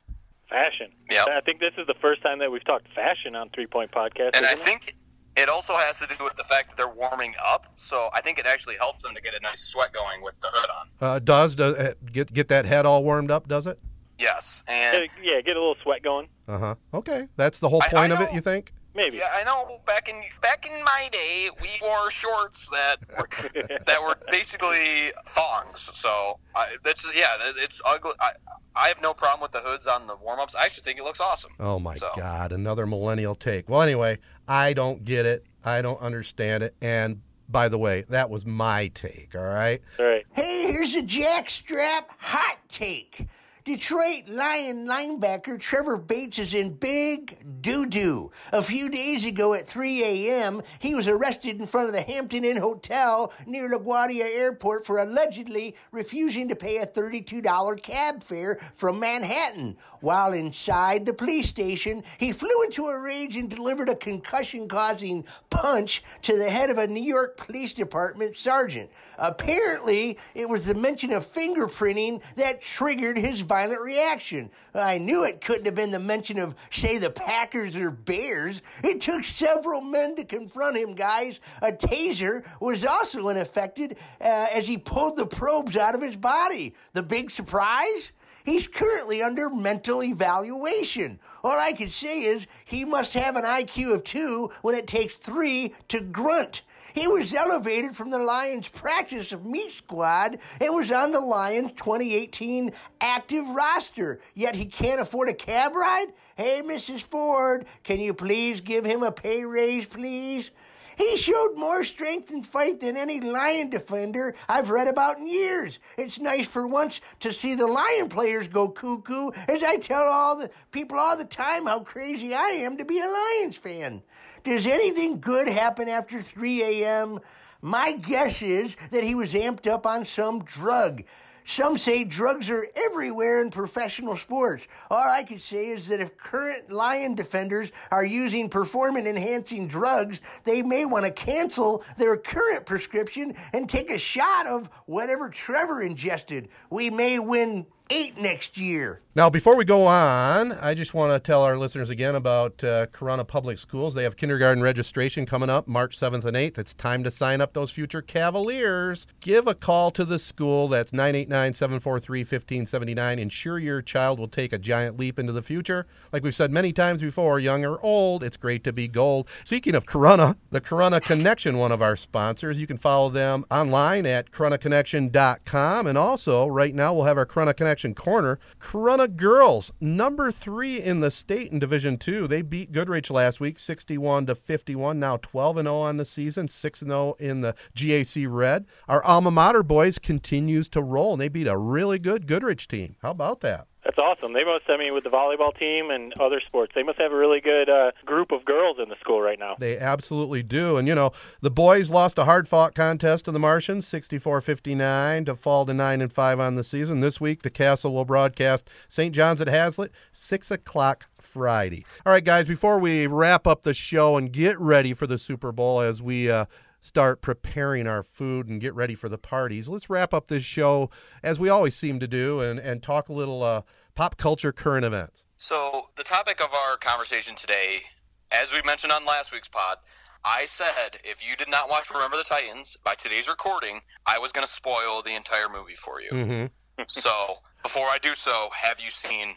Fashion. Yep. I think this is the first time that we've talked fashion on Three Point Podcast. And I it? think it also has to do with the fact that they're warming up. So I think it actually helps them to get a nice sweat going with the hood on. Uh, does does uh, get get that head all warmed up? Does it? Yes, and yeah, get a little sweat going. Uh huh. Okay, that's the whole point I of it. You think? Maybe. yeah, I know back in back in my day we wore shorts that were, that were basically thongs. So I, that's yeah, it's ugly. I I have no problem with the hoods on the warm ups. I actually think it looks awesome. Oh my So- God, another millennial take. Well, anyway, I don't get it. I don't understand it. And by the way, that was my take. All right. All right. Hey, here's a jackstrap hot take. Detroit Lion linebacker Trevor Bates is in big doo doo. A few days ago at 3 a.m., he was arrested in front of the Hampton Inn Hotel near LaGuardia Airport for allegedly refusing to pay a $32 cab fare from Manhattan. While inside the police station, he flew into a rage and delivered a concussion causing punch to the head of a New York Police Department sergeant. Apparently, it was the mention of fingerprinting that triggered his violent reaction. I knew it couldn't have been the mention of, say, the Packers or Bears. It took several men to confront him, guys. A taser was also unaffected uh, as he pulled the probes out of his body. The big surprise? He's currently under mental evaluation. All I can say is he must have an IQ of two when it takes three to grunt. He was elevated from the Lions practice of meat squad and was on the Lions 2018 active roster, yet he can't afford a cab ride? Hey, Mrs. Ford, can you please give him a pay raise, please? He showed more strength and fight than any Lion defender I've read about in years. It's nice for once to see the Lion players go cuckoo, as I tell all the people all the time how crazy I am to be a Lions fan. Does anything good happen after 3 a.m.? My guess is that he was amped up on some drug. Some say drugs are everywhere in professional sports. All I can say is that if current Lion defenders are using performance enhancing drugs, they may want to cancel their current prescription and take a shot of whatever Trevor ingested. We may win eight next year. Now, before we go on, I just want to tell our listeners again about uh, Corunna Public Schools. They have kindergarten registration coming up March 7th and 8th. It's time to sign up those future Cavaliers. Give a call to the school. That's 989 743 1579. Ensure your child will take a giant leap into the future. Like we've said many times before, young or old, it's great to be gold. Speaking of Corunna, the Corunna Connection, one of our sponsors, you can follow them online at coronaconnection.com. And also, right now, we'll have our Corunna Connection Corner. Corunna Girls, number three in the state in Division Two. They beat Goodrich last week, 61 to 51. Now 12 and 0 on the season, 6 and 0 in the GAC Red. Our alma mater boys continues to roll, and they beat a really good Goodrich team. How about that? That's awesome. They must, I mean, with the volleyball team and other sports, they must have a really good uh, group of girls in the school right now. They absolutely do. And, you know, the boys lost a hard fought contest to the Martians, 64 59, to fall to 9 and 5 on the season. This week, the Castle will broadcast St. John's at Haslett, 6 o'clock Friday. All right, guys, before we wrap up the show and get ready for the Super Bowl as we uh, start preparing our food and get ready for the parties, let's wrap up this show as we always seem to do and, and talk a little uh, pop culture current events. So the topic of our conversation today, as we mentioned on last week's pod, I said if you did not watch Remember the Titans by today's recording, I was going to spoil the entire movie for you. Mm-hmm. so before I do so, have you seen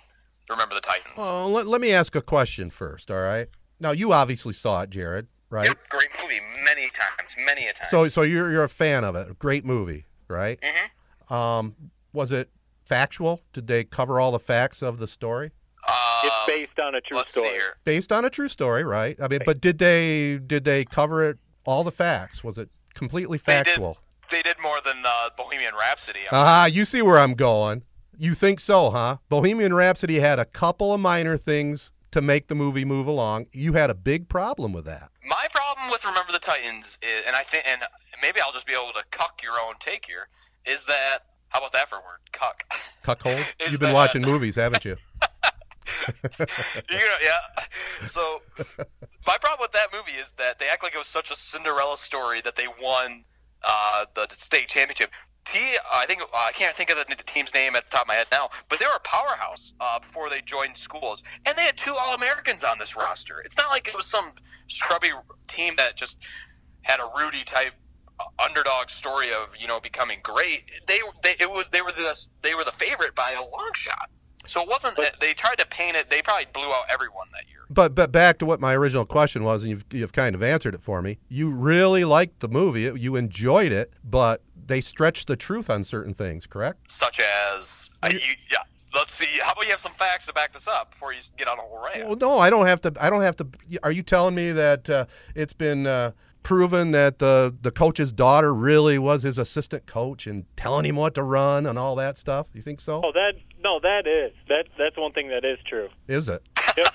Remember the Titans? Well, let, let me ask a question first, all right? Now, you obviously saw it, Jerod, right? Yep, great movie, many times, many a time. So, so you're you're a fan of it. Great movie, right? Mm-hmm. Um, was it factual? Did they cover all the facts of the story? uh, It's based on a true let's story. see here. Based on a true story, right? I mean, but did they did they cover it all the facts? Was it completely factual? They did. factual? They did more than uh, Bohemian Rhapsody. I Ah, you see where I'm going. You think so, huh? Bohemian Rhapsody had a couple of minor things to make the movie move along. You had a big problem with that. My problem with Remember the Titans is, and I think, and maybe I'll just be able to cuck your own take here, is that how about that for a word, cuck? Cuckold. You've been that- watching movies, haven't you? you know, yeah. So my problem with that movie is that they act like it was such a Cinderella story that they won uh, the state championship. T, I think I can't think of the, team's name at the top of my head now, but they were a powerhouse uh, before they joined schools, and they had two All Americans on this roster. It's not like it was some scrubby team that just had a Rudy type uh, underdog story of you know becoming great. They they it was they were the they were the favorite by a long shot. So it wasn't. they tried to paint it. They probably blew out everyone that year. But but back to what my original question was, and you've you've kind of answered it for me. You really liked the movie. You enjoyed it, but they stretch the truth on certain things. Correct? Such as, uh, you, yeah. Let's see. How about you have some facts to back this up before you get on a whole rant? Well, no, I don't have to. I don't have to. Are you telling me that uh, it's been uh, proven that the the coach's daughter really was his assistant coach and telling him what to run and all that stuff? You think so? Oh, that no, that is that that's one thing that is true. Is it? Yep.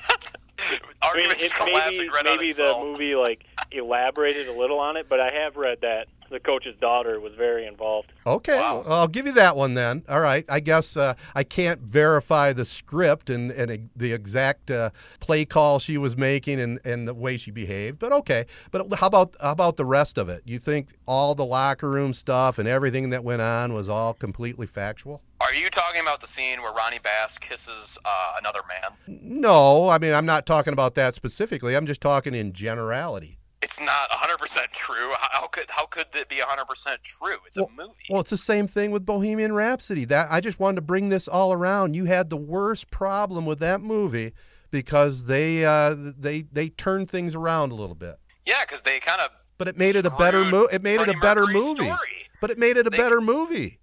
I mean, Arguments maybe maybe the itself. movie like elaborated a little on it, but I have read that the coach's daughter was very involved. Okay, Wow. I'll give you that one then. All right, I guess uh, I can't verify the script and, and the exact uh, play call she was making and, and the way she behaved, but okay. But how about how about the rest of it? You think all the locker room stuff and everything that went on was all completely factual? Are you talking about the scene where Ronnie Bass kisses uh, another man? No, I mean I'm not talking about that specifically. I'm just talking in generality. It's not 100% true. How could how could it be 100% true? It's a movie. Well, it's the same thing with Bohemian Rhapsody. That I just wanted to bring this all around. You had the worst problem with that movie because they uh, they they turned things around a little bit. yeah, because they kind of But it made it a better movie. It made it a better Mercury's movie. story. But it made it a They- better movie.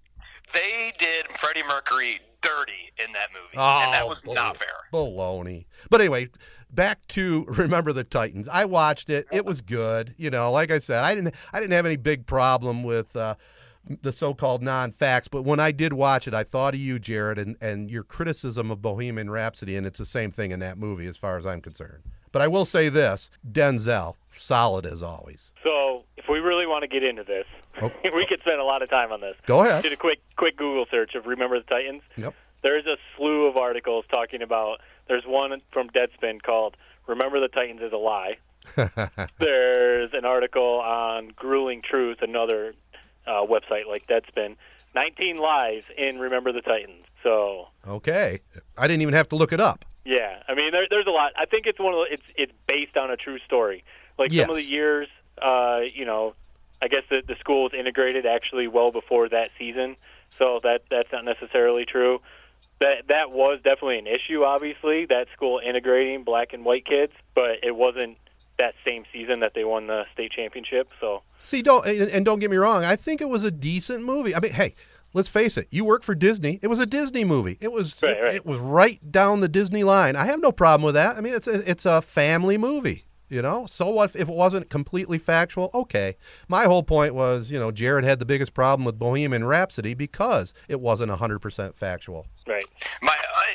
they did Freddie Mercury dirty in that movie, and that was Oh, not fair. Baloney. But anyway, back to Remember the Titans. I watched it. It was good. You know, like I said, I didn't I didn't have any big problem with uh, the so-called non-facts, but when I did watch it, I thought of you, Jerod, and, and your criticism of Bohemian Rhapsody, and it's the same thing in that movie as far as I'm concerned. But I will say this, Denzel, solid as always. So, if we really want to get into this, Oh. we could spend a lot of time on this. Go ahead. Did a quick quick Google search of Remember the Titans. Yep. There's a slew of articles talking about. There's one from Deadspin called "Remember the Titans is a Lie." There's an article on Grueling Truth, another uh, website like Deadspin. 19 lies in Remember the Titans. So Okay. I didn't even have to look it up. yeah, I mean there, there's a lot. I think it's one of the, it's it's based on a true story. Like some of the years, uh, you know, I guess the the school was integrated actually well before that season, so that that's not necessarily true. That that was definitely an issue. Obviously, that school integrating black and white kids, but it wasn't that same season that they won the state championship. So See, don't and, don't get me wrong. I think it was a decent movie. I mean, hey, let's face it. You work for Disney. It was a Disney movie. It was Right, it, right. it was right down the Disney line. I have no problem with that. I mean, it's a, it's a family movie. You know, so what if, if it wasn't completely factual? Okay. My whole point was, you know, Jerod had the biggest problem with Bohemian Rhapsody because it wasn't 100% factual. right, My, I,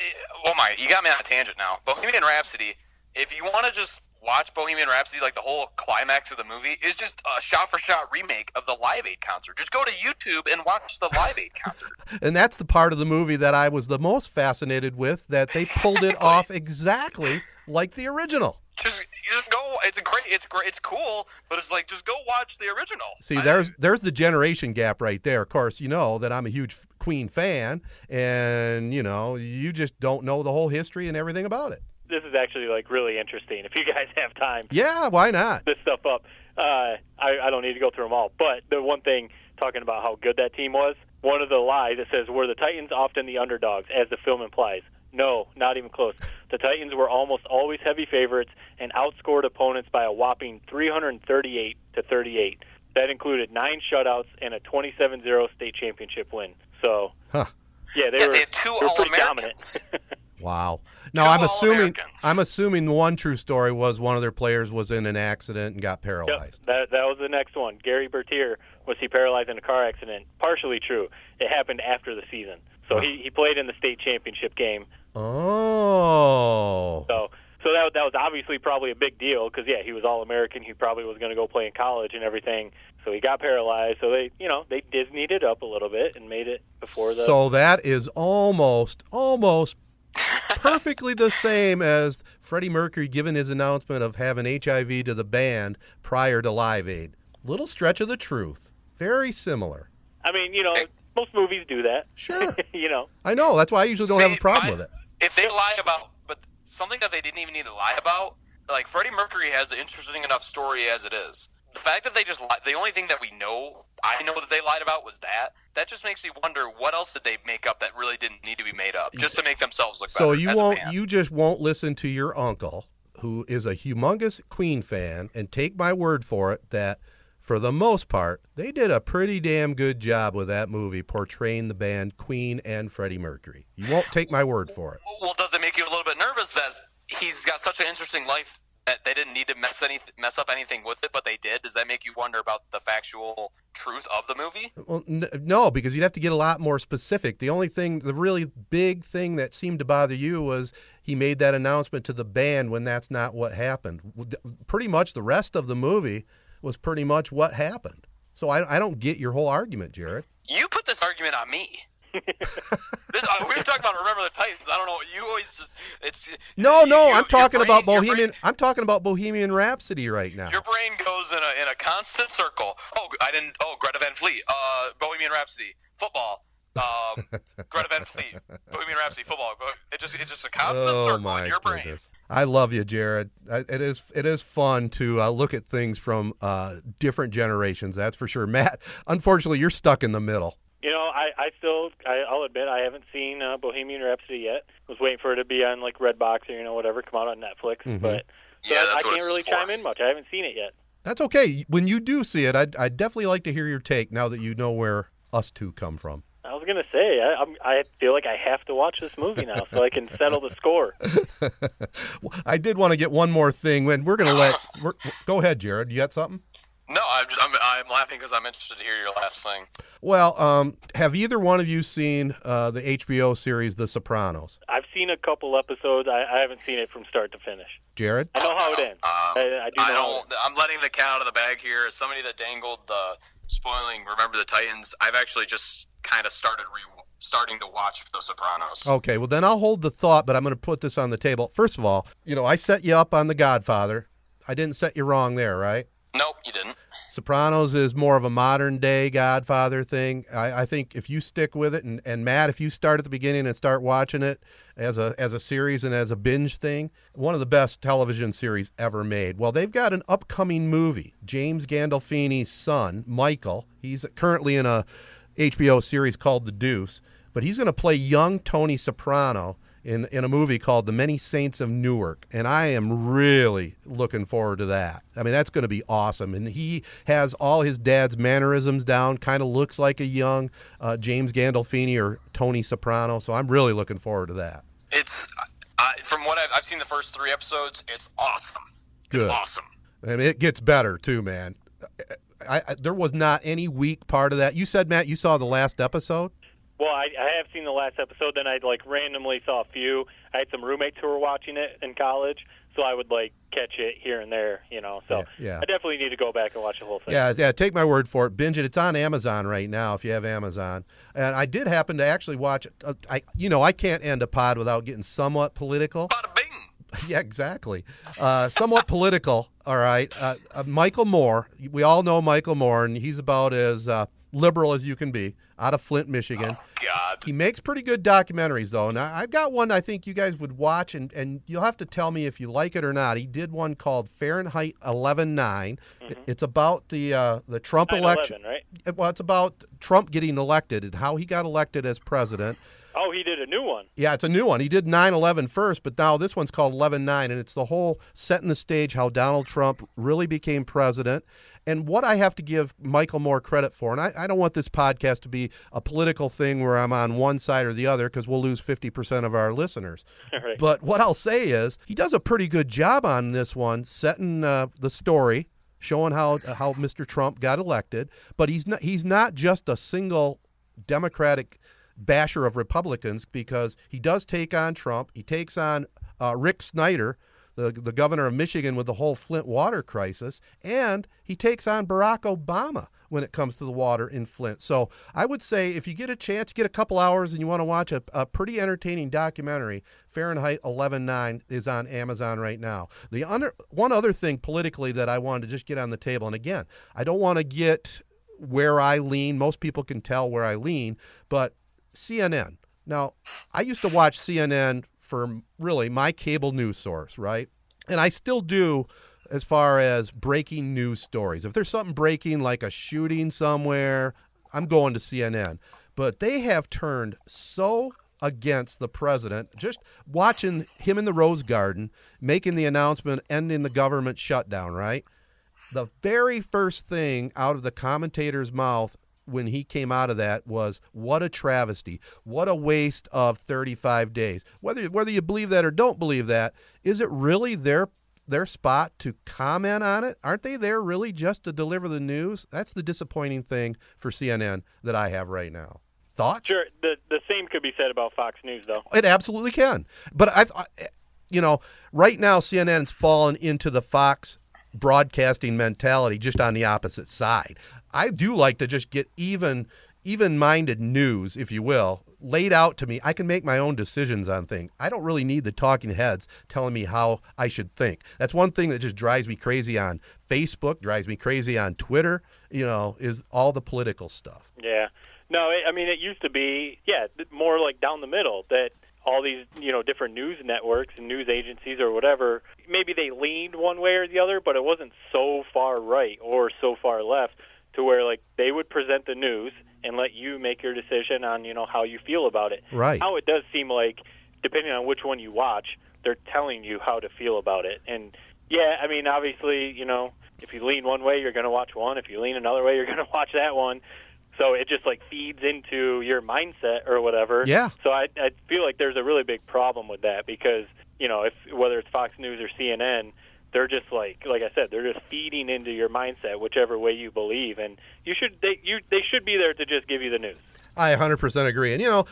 oh my, you got me on a tangent now. Bohemian Rhapsody. If you want to just watch Bohemian Rhapsody, like the whole climax of the movie, is just a shot-for-shot remake of the Live Aid concert. Just go to YouTube and watch the Live Aid concert. And that's the part of the movie that I was the most fascinated with that they pulled it off exactly like the original. Just, just go. It's a great. It's great. It's cool, but it's like just go watch the original. See, I- there's there's the generation gap right there. Of course, you know that I'm a huge Queen fan, and you know you just don't know the whole history and everything about it. this is actually like really interesting. If you guys have time, Yeah, why not? this stuff up. Uh, I, I don't need to go through them all, but the one thing talking about how good that team was, one of the lies that says were the Titans often the underdogs, as the film implies. No, not even close. The Titans were almost always heavy favorites and outscored opponents by a whopping 338 to 38. That included nine shutouts and a 27-0 state championship win. So, Huh. yeah, they Yeah, were, they had two they were pretty dominant. Wow. Now Two I'm assuming I'm assuming the one true story was one of their players was in an accident and got Yep, paralyzed. that that was the next one. Gary Bertier was he paralyzed in a car accident? Partially true. It happened after the season, so he he played in the state championship game. Oh. So so that that was obviously probably a big deal because yeah, he was all American. He probably was going to go play in college and everything. So he got paralyzed. So they you know they Disneyed it up a little bit and made it before the. So that is almost almost perfectly the same as Freddie Mercury giving his announcement of having HIV to the band prior to Live Aid. Little stretch of the truth. Very similar. I mean, you know, most movies do that. Sure. you know. I know. That's why I usually don't have a problem my- with it. If they lie about, but something that they didn't even need to lie about, like Freddie Mercury has an interesting enough story as it is. the fact that they just lied, the only thing that we know, I know that they lied about was that. That just makes me wonder what else did they make up that really didn't need to be made up just to make themselves look So better. you won't you just won't listen to your uncle who is a humongous Queen fan and take my word for it that for the most part they did a pretty damn good job with that movie portraying the band Queen and Freddie Mercury. You won't take my word for it. Well, does it make you a little bit nervous that he's got such an interesting life that they didn't need to mess any mess up anything with it, but they did? Does that make you wonder about the factual truth of the movie? Well, n- no, because you'd have to get a lot more specific. The only thing, the really big thing that seemed to bother you was he made that announcement to the band when that's not what happened. Pretty much the rest of the movie was pretty much what happened. So I, I don't get your whole argument, Jerod. You put this argument on me. this, uh, we were talking about Remember the Titans. I don't know. You always just it's No, you- no, you- I'm talking brain- about Bohemian. brain- I'm talking about Bohemian Rhapsody right now. Your brain goes in a in a constant circle. Oh, I didn't. Oh, Greta Van Fleet. Uh, Bohemian Rhapsody. Football. Um, Greta Van Fleet. Bohemian Rhapsody. Football. It just it's just a constant Oh circle my in your brain. Goodness! I love you, Jerod. It is it is fun to uh, look at things from uh, different generations. That's for sure. Matt, unfortunately, you're stuck in the middle. You know, I, I still, I, I'll admit, I haven't seen uh, Bohemian Rhapsody yet. was waiting for it to be on like Redbox or you know whatever, come out on Netflix. Mhm. But so Yeah, I, that's I can't really for. chime in much. I haven't seen it yet. That's okay. When you do see it, I'd, I'd definitely like to hear your take now that you know where us two come from. I was gonna say, I, I'm, I feel like I have to watch this movie now so I can settle the score. I did want to get one more thing. When we're going to let, we're, go ahead, Jerod. You got something? No, I'm just, I'm, I'm laughing because I'm interested to hear your last thing. Well, um, have either one of you seen uh, the HBO series The Sopranos? I've seen a couple episodes. I, I haven't seen it from start to finish. Jerod? I know how it ends. Um, I, I do know. I how it don't. I'm letting the cat out of the bag here. As somebody that dangled the spoiling Remember the Titans, I've actually just kind of started re- starting to watch The Sopranos. Okay, well, then I'll hold the thought, but I'm going to put this on the table. First of all, you know, I set you up on The Godfather. I didn't set you wrong there, right? Nope, you didn't. Sopranos is more of a modern day Godfather thing. I, I think if you stick with it, and, and Matt, if you start at the beginning and start watching it as a as a series and as a binge thing, one of the best television series ever made. Well, they've got an upcoming movie. James Gandolfini's son, Michael, he's currently in a HBO series called The Deuce, but he's going to play young Tony Soprano in in a movie called The Many Saints of Newark, and I am really looking forward to that. I mean, that's going to be awesome, and he has all his dad's mannerisms down. Kind of looks like a young uh, James Gandolfini or Tony Soprano, so I'm really looking forward to that. It's I, from what I've, I've seen the first three episodes. It's awesome. It's Good. awesome. And it gets better too, man. I, I, there was not any weak part of that. You said, Matt, you saw the last episode. Well, I, I have seen the last episode. Then I like randomly saw a few. I had some roommates who were watching it in college, so I would like catch it here and there. You know, so Yeah, yeah. I definitely need to go back and watch the whole thing. Yeah, yeah. Take my word for it. Binge it. It's on Amazon right now if you have Amazon. And I did happen to actually watch. Uh, I, you know, I can't end a pod without getting somewhat political. Bada bing. yeah, exactly. Uh, somewhat political. All right. Uh, uh, Michael Moore. We all know Michael Moore, and he's about as uh, liberal as you can be. Out of Flint, Michigan. God. He makes pretty good documentaries, though. And I, I've got one I think you guys would watch, and, and you'll have to tell me if you like it or not. He did one called Fahrenheit 11.9. It- It's about the uh, the Trump election. right? Well, it's about Trump getting elected and how he got elected as president. Oh, he did a new one. Yeah, it's a new one. He did 9 11 first, but now this one's called 11 9, and it's the whole setting the stage how Donald Trump really became president. And what I have to give Michael Moore credit for, and I, I don't want this podcast to be a political thing where I'm on one side or the other because we'll lose 50% of our listeners. Right. But what I'll say is he does a pretty good job on this one, setting uh, the story, showing how how Mr. Trump got elected. But he's not he's not just a single Democratic basher of Republicans because he does take on Trump. He takes on uh, Rick Snyder, the the governor of Michigan, with the whole Flint water crisis, and he takes on Barack Obama when it comes to the water in Flint. So I would say if you get a chance, get a couple hours, and you want to watch a, a pretty entertaining documentary, Fahrenheit 11.9 is on Amazon right now. The under, one other thing politically that I wanted to just get on the table, and again, I don't want to get where I lean. Most people can tell where I lean, but CNN. Now, I used to watch CNN for really my cable news source, right? And I still do as far as breaking news stories. If there's something breaking like a shooting somewhere, I'm going to CNN. But they have turned so against the president. Just watching him in the Rose Garden making the announcement ending the government shutdown, right? The very first thing out of the commentator's mouth when he came out of that was what a travesty what a waste of 35 days whether whether you believe that or don't believe that is it really their their spot to comment on it aren't they there really just to deliver the news that's the disappointing thing for CNN that I have right now thoughts Sure. The the same could be said about Fox News, though. it absolutely can. But I, I eh, you know, right now CNN's fallen into the Fox broadcasting mentality just on the opposite side. I do like to just get even even-minded news, if you will, laid out to me. I can make my own decisions on things. I don't really need the talking heads telling me how I should think. That's one thing that just drives me crazy on Facebook, drives me crazy on Twitter, you know, is all the political stuff. Yeah. No, I mean it used to be, yeah, more like down the middle that all these, you know, different news networks and news agencies or whatever, maybe they leaned one way or the other, but it wasn't so far right or so far left to where like they would present the news and let you make your decision on, you know, how you feel about it. Right. Now it does seem like depending on which one you watch, they're telling you how to feel about it. And yeah, I mean, obviously, you know, if you lean one way, you're going to watch one. If you lean another way, you're going to watch that one. So it just like feeds into your mindset or whatever. Yeah. So I I feel like there's a really big problem with that because you know if whether it's Fox News or CNN, they're just like like I said, they're just feeding into your mindset whichever way you believe, and you should they you they should be there to just give you the news. I 100% agree. And you know,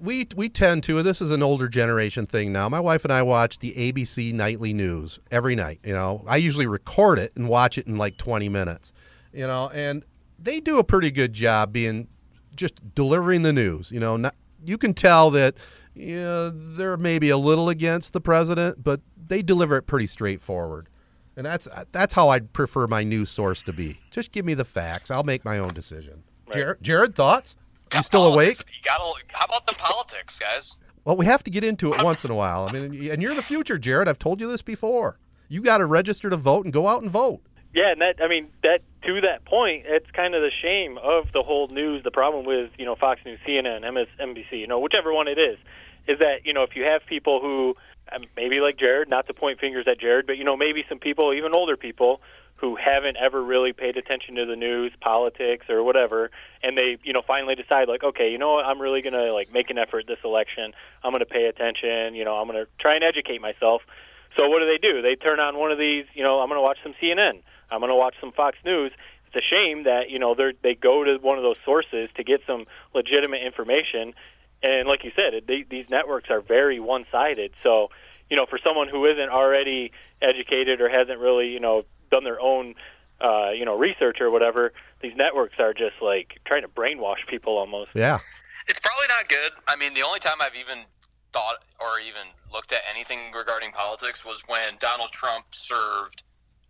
we we tend to. This is an older generation thing now. My wife and I watch the ABC nightly news every night. You know, I usually record it and watch it in like 20 minutes. You know, and they do a pretty good job being just delivering the news. You know, not, you can tell that you know, they're maybe a little against the president, but they deliver it pretty straightforward. And that's uh, that's how I'd prefer my news source to be. Just give me the facts. I'll make my own decision. Jerod, Jerod, thoughts? You still awake? You gotta. How about the politics, guys? Well, we have to get into it once in a while. I mean, and you're the future, Jerod. I've told you this before. You got to register to vote and go out and vote. Yeah, and that I mean that to that point, it's kind of the shame of the whole news. The problem with you know Fox News, CNN, MSNBC, you know whichever one it is, is that you know if you have people who um, maybe like Jerod, not to point fingers at Jerod, but you know maybe some people, even older people, who haven't ever really paid attention to the news, politics, or whatever, and they you know finally decide like, okay, you know what, I'm really gonna like make an effort this election. I'm gonna pay attention. You know, I'm gonna try and educate myself. So what do they do? They turn on one of these. You know, I'm gonna watch some CNN. I'm to watch some Fox News. It's a shame that you know they they go to one of those sources to get some legitimate information, and like you said, they, these networks are very one-sided. So you know, for someone who isn't already educated or hasn't really you know done their own uh, you know research or whatever, these networks are just like trying to brainwash people almost. Yeah. It's probably not good. I mean, the only time I've even thought or even looked at anything regarding politics was when Donald Trump served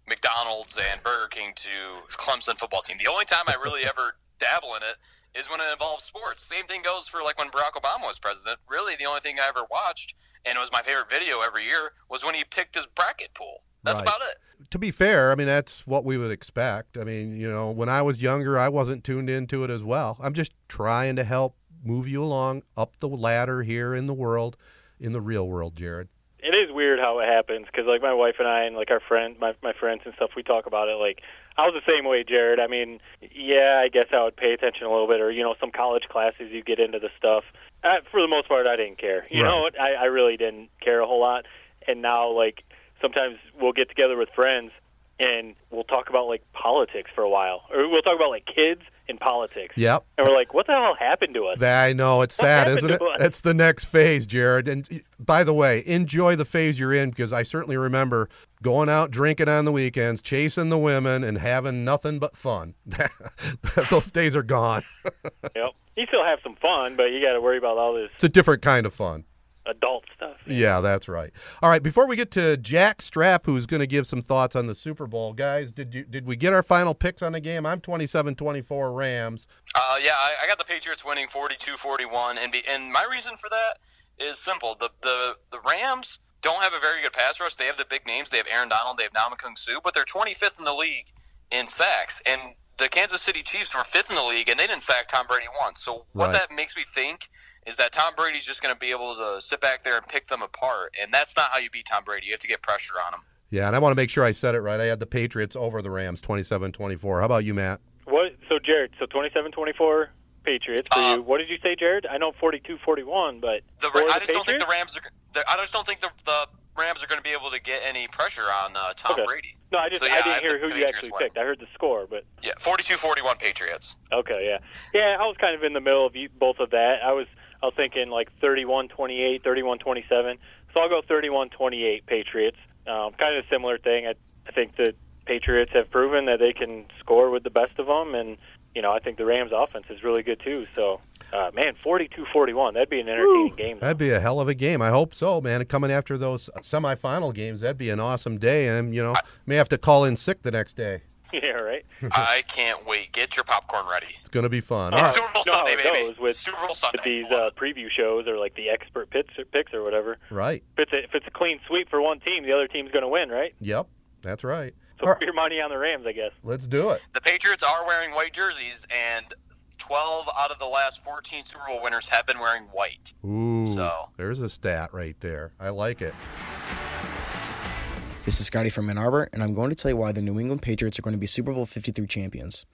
McDonald's and Burger King to Clemson football team. The only time I really ever dabble in it is when it involves sports. Same thing goes for like when Barack Obama was president. Really, the only thing I ever watched, and it was my favorite video every year, was when he picked his bracket pool. That's Right. about it. To be fair, I mean that's what we would expect. I mean, you know, when I was younger, I wasn't tuned into it as well. I'm just trying to help move you along up the ladder here in the world, in the real world, Jerod. it is weird how it happens because like my wife and I and like our friends, my my friends and stuff, we talk about it. Like I was the same way, Jerod. I mean, yeah, I guess I would pay attention a little bit, or you know, some college classes you get into the stuff. Uh, for the most part, I didn't care. You Right. know. I I really didn't care a whole lot. And now, like sometimes we'll get together with friends and we'll talk about like politics for a while, or we'll talk about like kids and politics. Yep. And we're like, what the hell happened to us? I know it's What sad, isn't it? us? It's the next phase, Jerod. And by the way, enjoy the phase you're in because I certainly remember going out drinking on the weekends, chasing the women, and having nothing but fun. Those days are gone. Yep. You still have some fun, but you got to worry about all this It's a different kind of fun. Adult stuff. Yeah, that's right. All right, before we get to Jack Strap, who's going to give some thoughts on the Super Bowl, guys, did you did we get our final picks on the game? I'm 27-24 Rams. Uh, yeah, I, I got the Patriots winning 42-41, and be, and my reason for that is simple. The the the Rams don't have a very good pass rush. They have the big names. They have Aaron Donald. They have Ndamukong Suh, but they're 25th in the league in sacks. And the Kansas City Chiefs were fifth in the league, and they didn't sack Tom Brady once. So what Right. that makes me think is that Tom Brady's just going to be able to sit back there and pick them apart, and that's not how you beat Tom Brady. You have to get pressure on him. Yeah, and I want to make sure I said it right. I had the Patriots over the Rams 27-24. How about you, Matt? What? So Jerod, so 27-24 Patriots for Uh, you. What did you say, Jerod? I know 42-41, but The, for I the just don't think the Rams are. I just don't think the, the Rams are going to be able to get any pressure on uh, Tom Okay. Brady. No, I just So, yeah, I I didn't have hear the who you actually winning. picked. I heard the score, but Yeah, 42-41 Patriots. okay, yeah, yeah. I was kind of in the middle of both of that. I was I was thinking like 31-28, 31-27. So I'll go 31-28 Patriots. Um, kind of a similar thing. I I think the Patriots have proven that they can score with the best of them, and you know I think the Rams offense is really good too. So. Uh, man, 42-41. That'd be an entertaining game. That'd be a hell of a game. I hope so, man. Coming after those semifinal games, that'd be an awesome day. And you know, may have to call in sick the next day. yeah, right. I can't wait. Get your popcorn ready. It's going to be fun. All right. Super Bowl know how Sunday, it baby. goes with- Super Bowl Sunday. with these uh, preview shows or like the expert picks or, picks or whatever. Right. If it's a, if it's a clean sweep for one team, the other team's going to win, right? Yep. That's right. So All put your money on the Rams, I guess. Let's do it. the Patriots are wearing white jerseys, and 12 out of the last 14 Super Bowl winners have been wearing white. Ooh. So- there's a stat right there. I like it. This is Scotty from Ann Arbor, and I'm going to tell you why the New England Patriots are going to be Super Bowl 53 champions.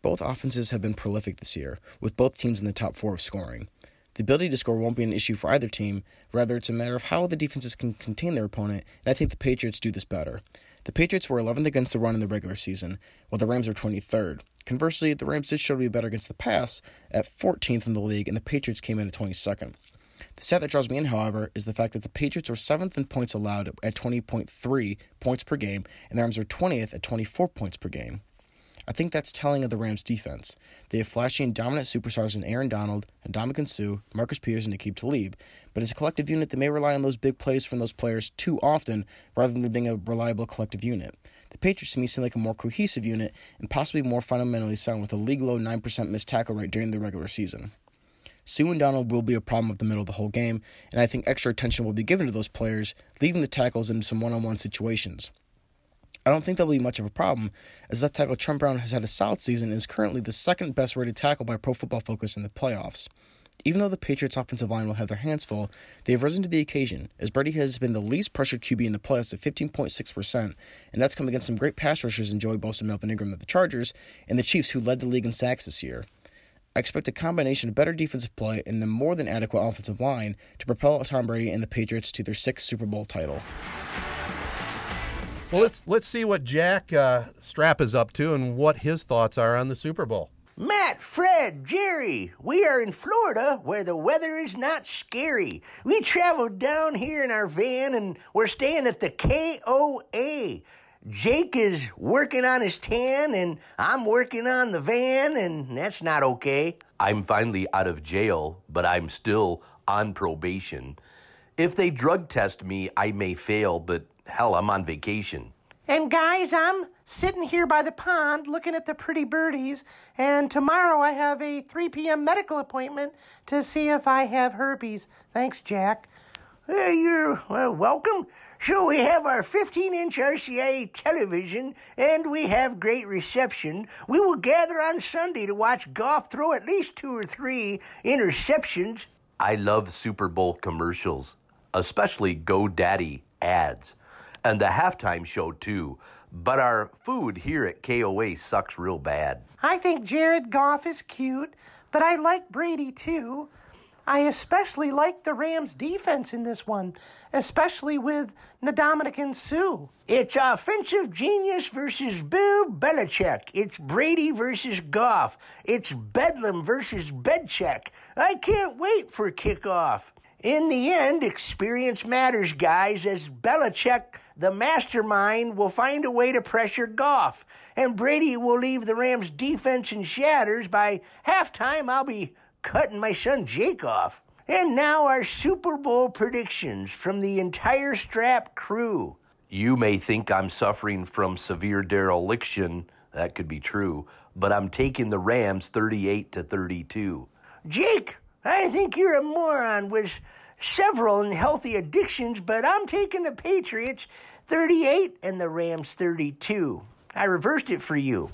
Both offenses have been prolific this year, with both teams in the top four of scoring. The ability to score won't be an issue for either team, rather, it's a matter of how the defenses can contain their opponent, and I think the Patriots do this better. The Patriots were 11th against the run in the regular season, while the Rams were 23rd. Conversely, the Rams did show to be better against the pass at 14th in the league, and the Patriots came in at 22nd. The stat that draws me in, however, is the fact that the Patriots were seventh in points allowed at 20.3 points per game, and the Rams are 20th at 24 points per game. I think that's telling of the Rams' defense. They have flashy and dominant superstars in Aaron Donald, Ndamukong Suh, Marcus Peters, and Aqib Talib, but as a collective unit, they may rely on those big plays from those players too often rather than being a reliable collective unit. The Patriots to me seem like a more cohesive unit and possibly more fundamentally sound with a league low 9% missed tackle rate during the regular season. Suh and Donald will be a problem at the middle of the whole game, and I think extra attention will be given to those players, leaving the tackles in some one on one situations. I don't think that'll be much of a problem, as left tackle Trent Brown has had a solid season and is currently the second best rated tackle by Pro Football Focus in the playoffs. Even though the Patriots' offensive line will have their hands full, they have risen to the occasion, as Brady has been the least pressured QB in the playoffs at 15.6%, and that's come against some great pass rushers in Joey Bosa and Melvin Ingram of the Chargers, and the Chiefs, who led the league in sacks this year. I expect a combination of better defensive play and a more than adequate offensive line to propel Tom Brady and the Patriots to their sixth Super Bowl title. Well, let's let's see what Jack uh, Strap is up to and what his thoughts are on the Super Bowl. Matt, Fred, Jerry, we are in Florida where the weather is not scary. We traveled down here in our van and we're staying at the KOA. Jake is working on his tan and I'm working on the van, and that's not okay. I'm finally out of jail, but I'm still on probation. If they drug test me, I may fail, but hell, I'm on vacation. And guys, I'm sitting here by the pond looking at the pretty birdies, and tomorrow I have a 3 p.m. medical appointment to see if I have herpes. Thanks, Jack. Well, you're well, welcome. So we have our 15 inch RCA television and we have great reception. We will gather on Sunday to watch Goff throw at least two or three interceptions. I love Super Bowl commercials, especially GoDaddy ads, and the halftime show too. But our food here at KOA sucks real bad. I think Jared Goff is cute, but I like Brady too. I especially like the Rams' defense in this one, especially with Nadamanik and Suh. It's offensive genius versus Bill Belichick. It's Brady versus Goff. It's Bedlam versus Bedcheck. I can't wait for kickoff. In the end, experience matters, guys, as Belichick, the mastermind, will find a way to pressure Goff. And Brady will leave the Rams' defense in shatters. By halftime, I'll be cutting my son Jake off. And now our Super Bowl predictions from the entire Strap crew. You may think I'm suffering from severe dereliction. That could be true, but I'm taking the Rams 38 to 32. Jake, I think you're a moron with several unhealthy addictions, but I'm taking the Patriots 38 and the Rams 32. I reversed it for you.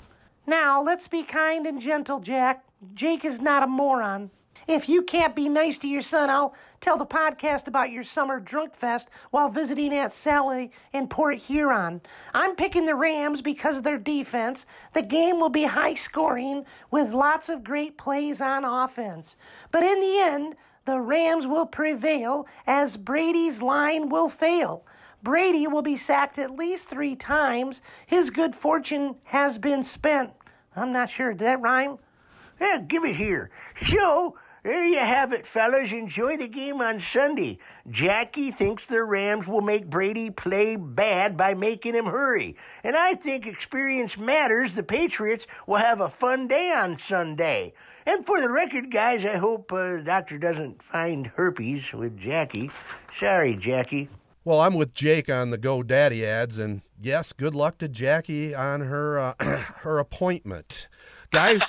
Now, let's be kind and gentle, Jack. Jake is not a moron. If you can't be nice to your son, I'll tell the podcast about your summer drunk fest while visiting Aunt Sally in Port Huron. I'm picking the Rams because of their defense. The game will be high scoring with lots of great plays on offense. But in the end, the Rams will prevail as Brady's line will fail. Brady will be sacked at least three times. His good fortune has been spent. I'm not sure. Did that rhyme? Yeah, give it here. So, there you have it, fellas. Enjoy the game on Sunday. Jackie thinks the Rams will make Brady play bad by making him hurry. And I think experience matters. The Patriots will have a fun day on Sunday. And for the record, guys, I hope uh, the doctor doesn't find herpes with Jackie. Sorry, Jackie. Well, I'm with Jake on the GoDaddy ads, and yes, good luck to Jackie on her uh, her appointment, guys.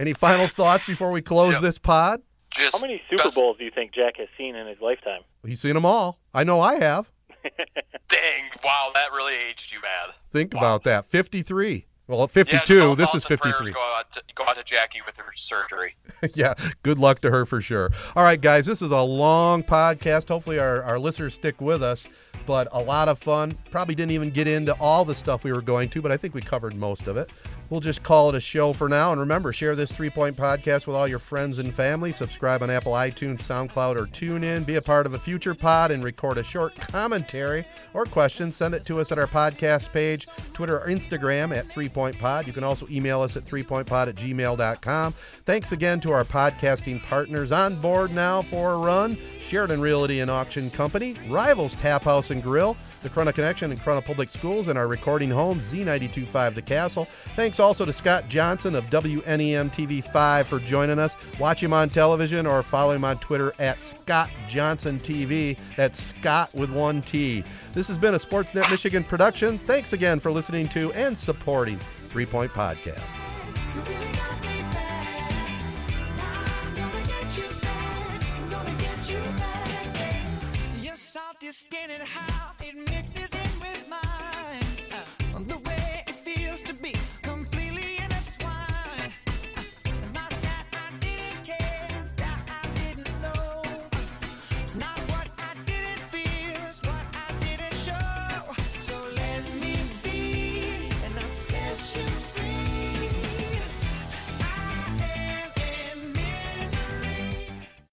Any final thoughts before we close Yep. this pod? Just How many Super best- Bowls do you think Jack has seen in his lifetime? He's seen them all. I know I have. Dang! Wow, that really aged you bad. Think Wow. about that. 53. Well, Yeah, 52. just all this thoughts is and prayers 53. Go out, to, go out to Jackie with her surgery. yeah, good luck to her for sure. All right, guys, this is a long podcast. Hopefully, our, our listeners stick with us, but a lot of fun. Probably didn't even get into all the stuff we were going to, but I think we covered most of it. We'll just call it a show for now. And remember, share this three point podcast with all your friends and family. Subscribe on Apple, iTunes, SoundCloud, or TuneIn. Be a part of a future pod and record a short commentary or question. Send it to us at our podcast page, Twitter or Instagram at Three Point Pod. You can also email us at three point pod at gmail.com. Thanks again to our podcasting partners on board now for a run Sheridan Realty and Auction Company, Rivals Tap House and Grill, the Corunna Connection and Corunna Public Schools, and our recording home, Z925 The Castle. Thanks also to Scot Johnson of WNEM TV5 for joining us. Watch him on television or follow him on Twitter at Scot Johnson TV. That's Scot with one T. This has been a Sportsnet Michigan production. Thanks again for listening to and supporting Three Point Podcast. Skin and how it mixes in.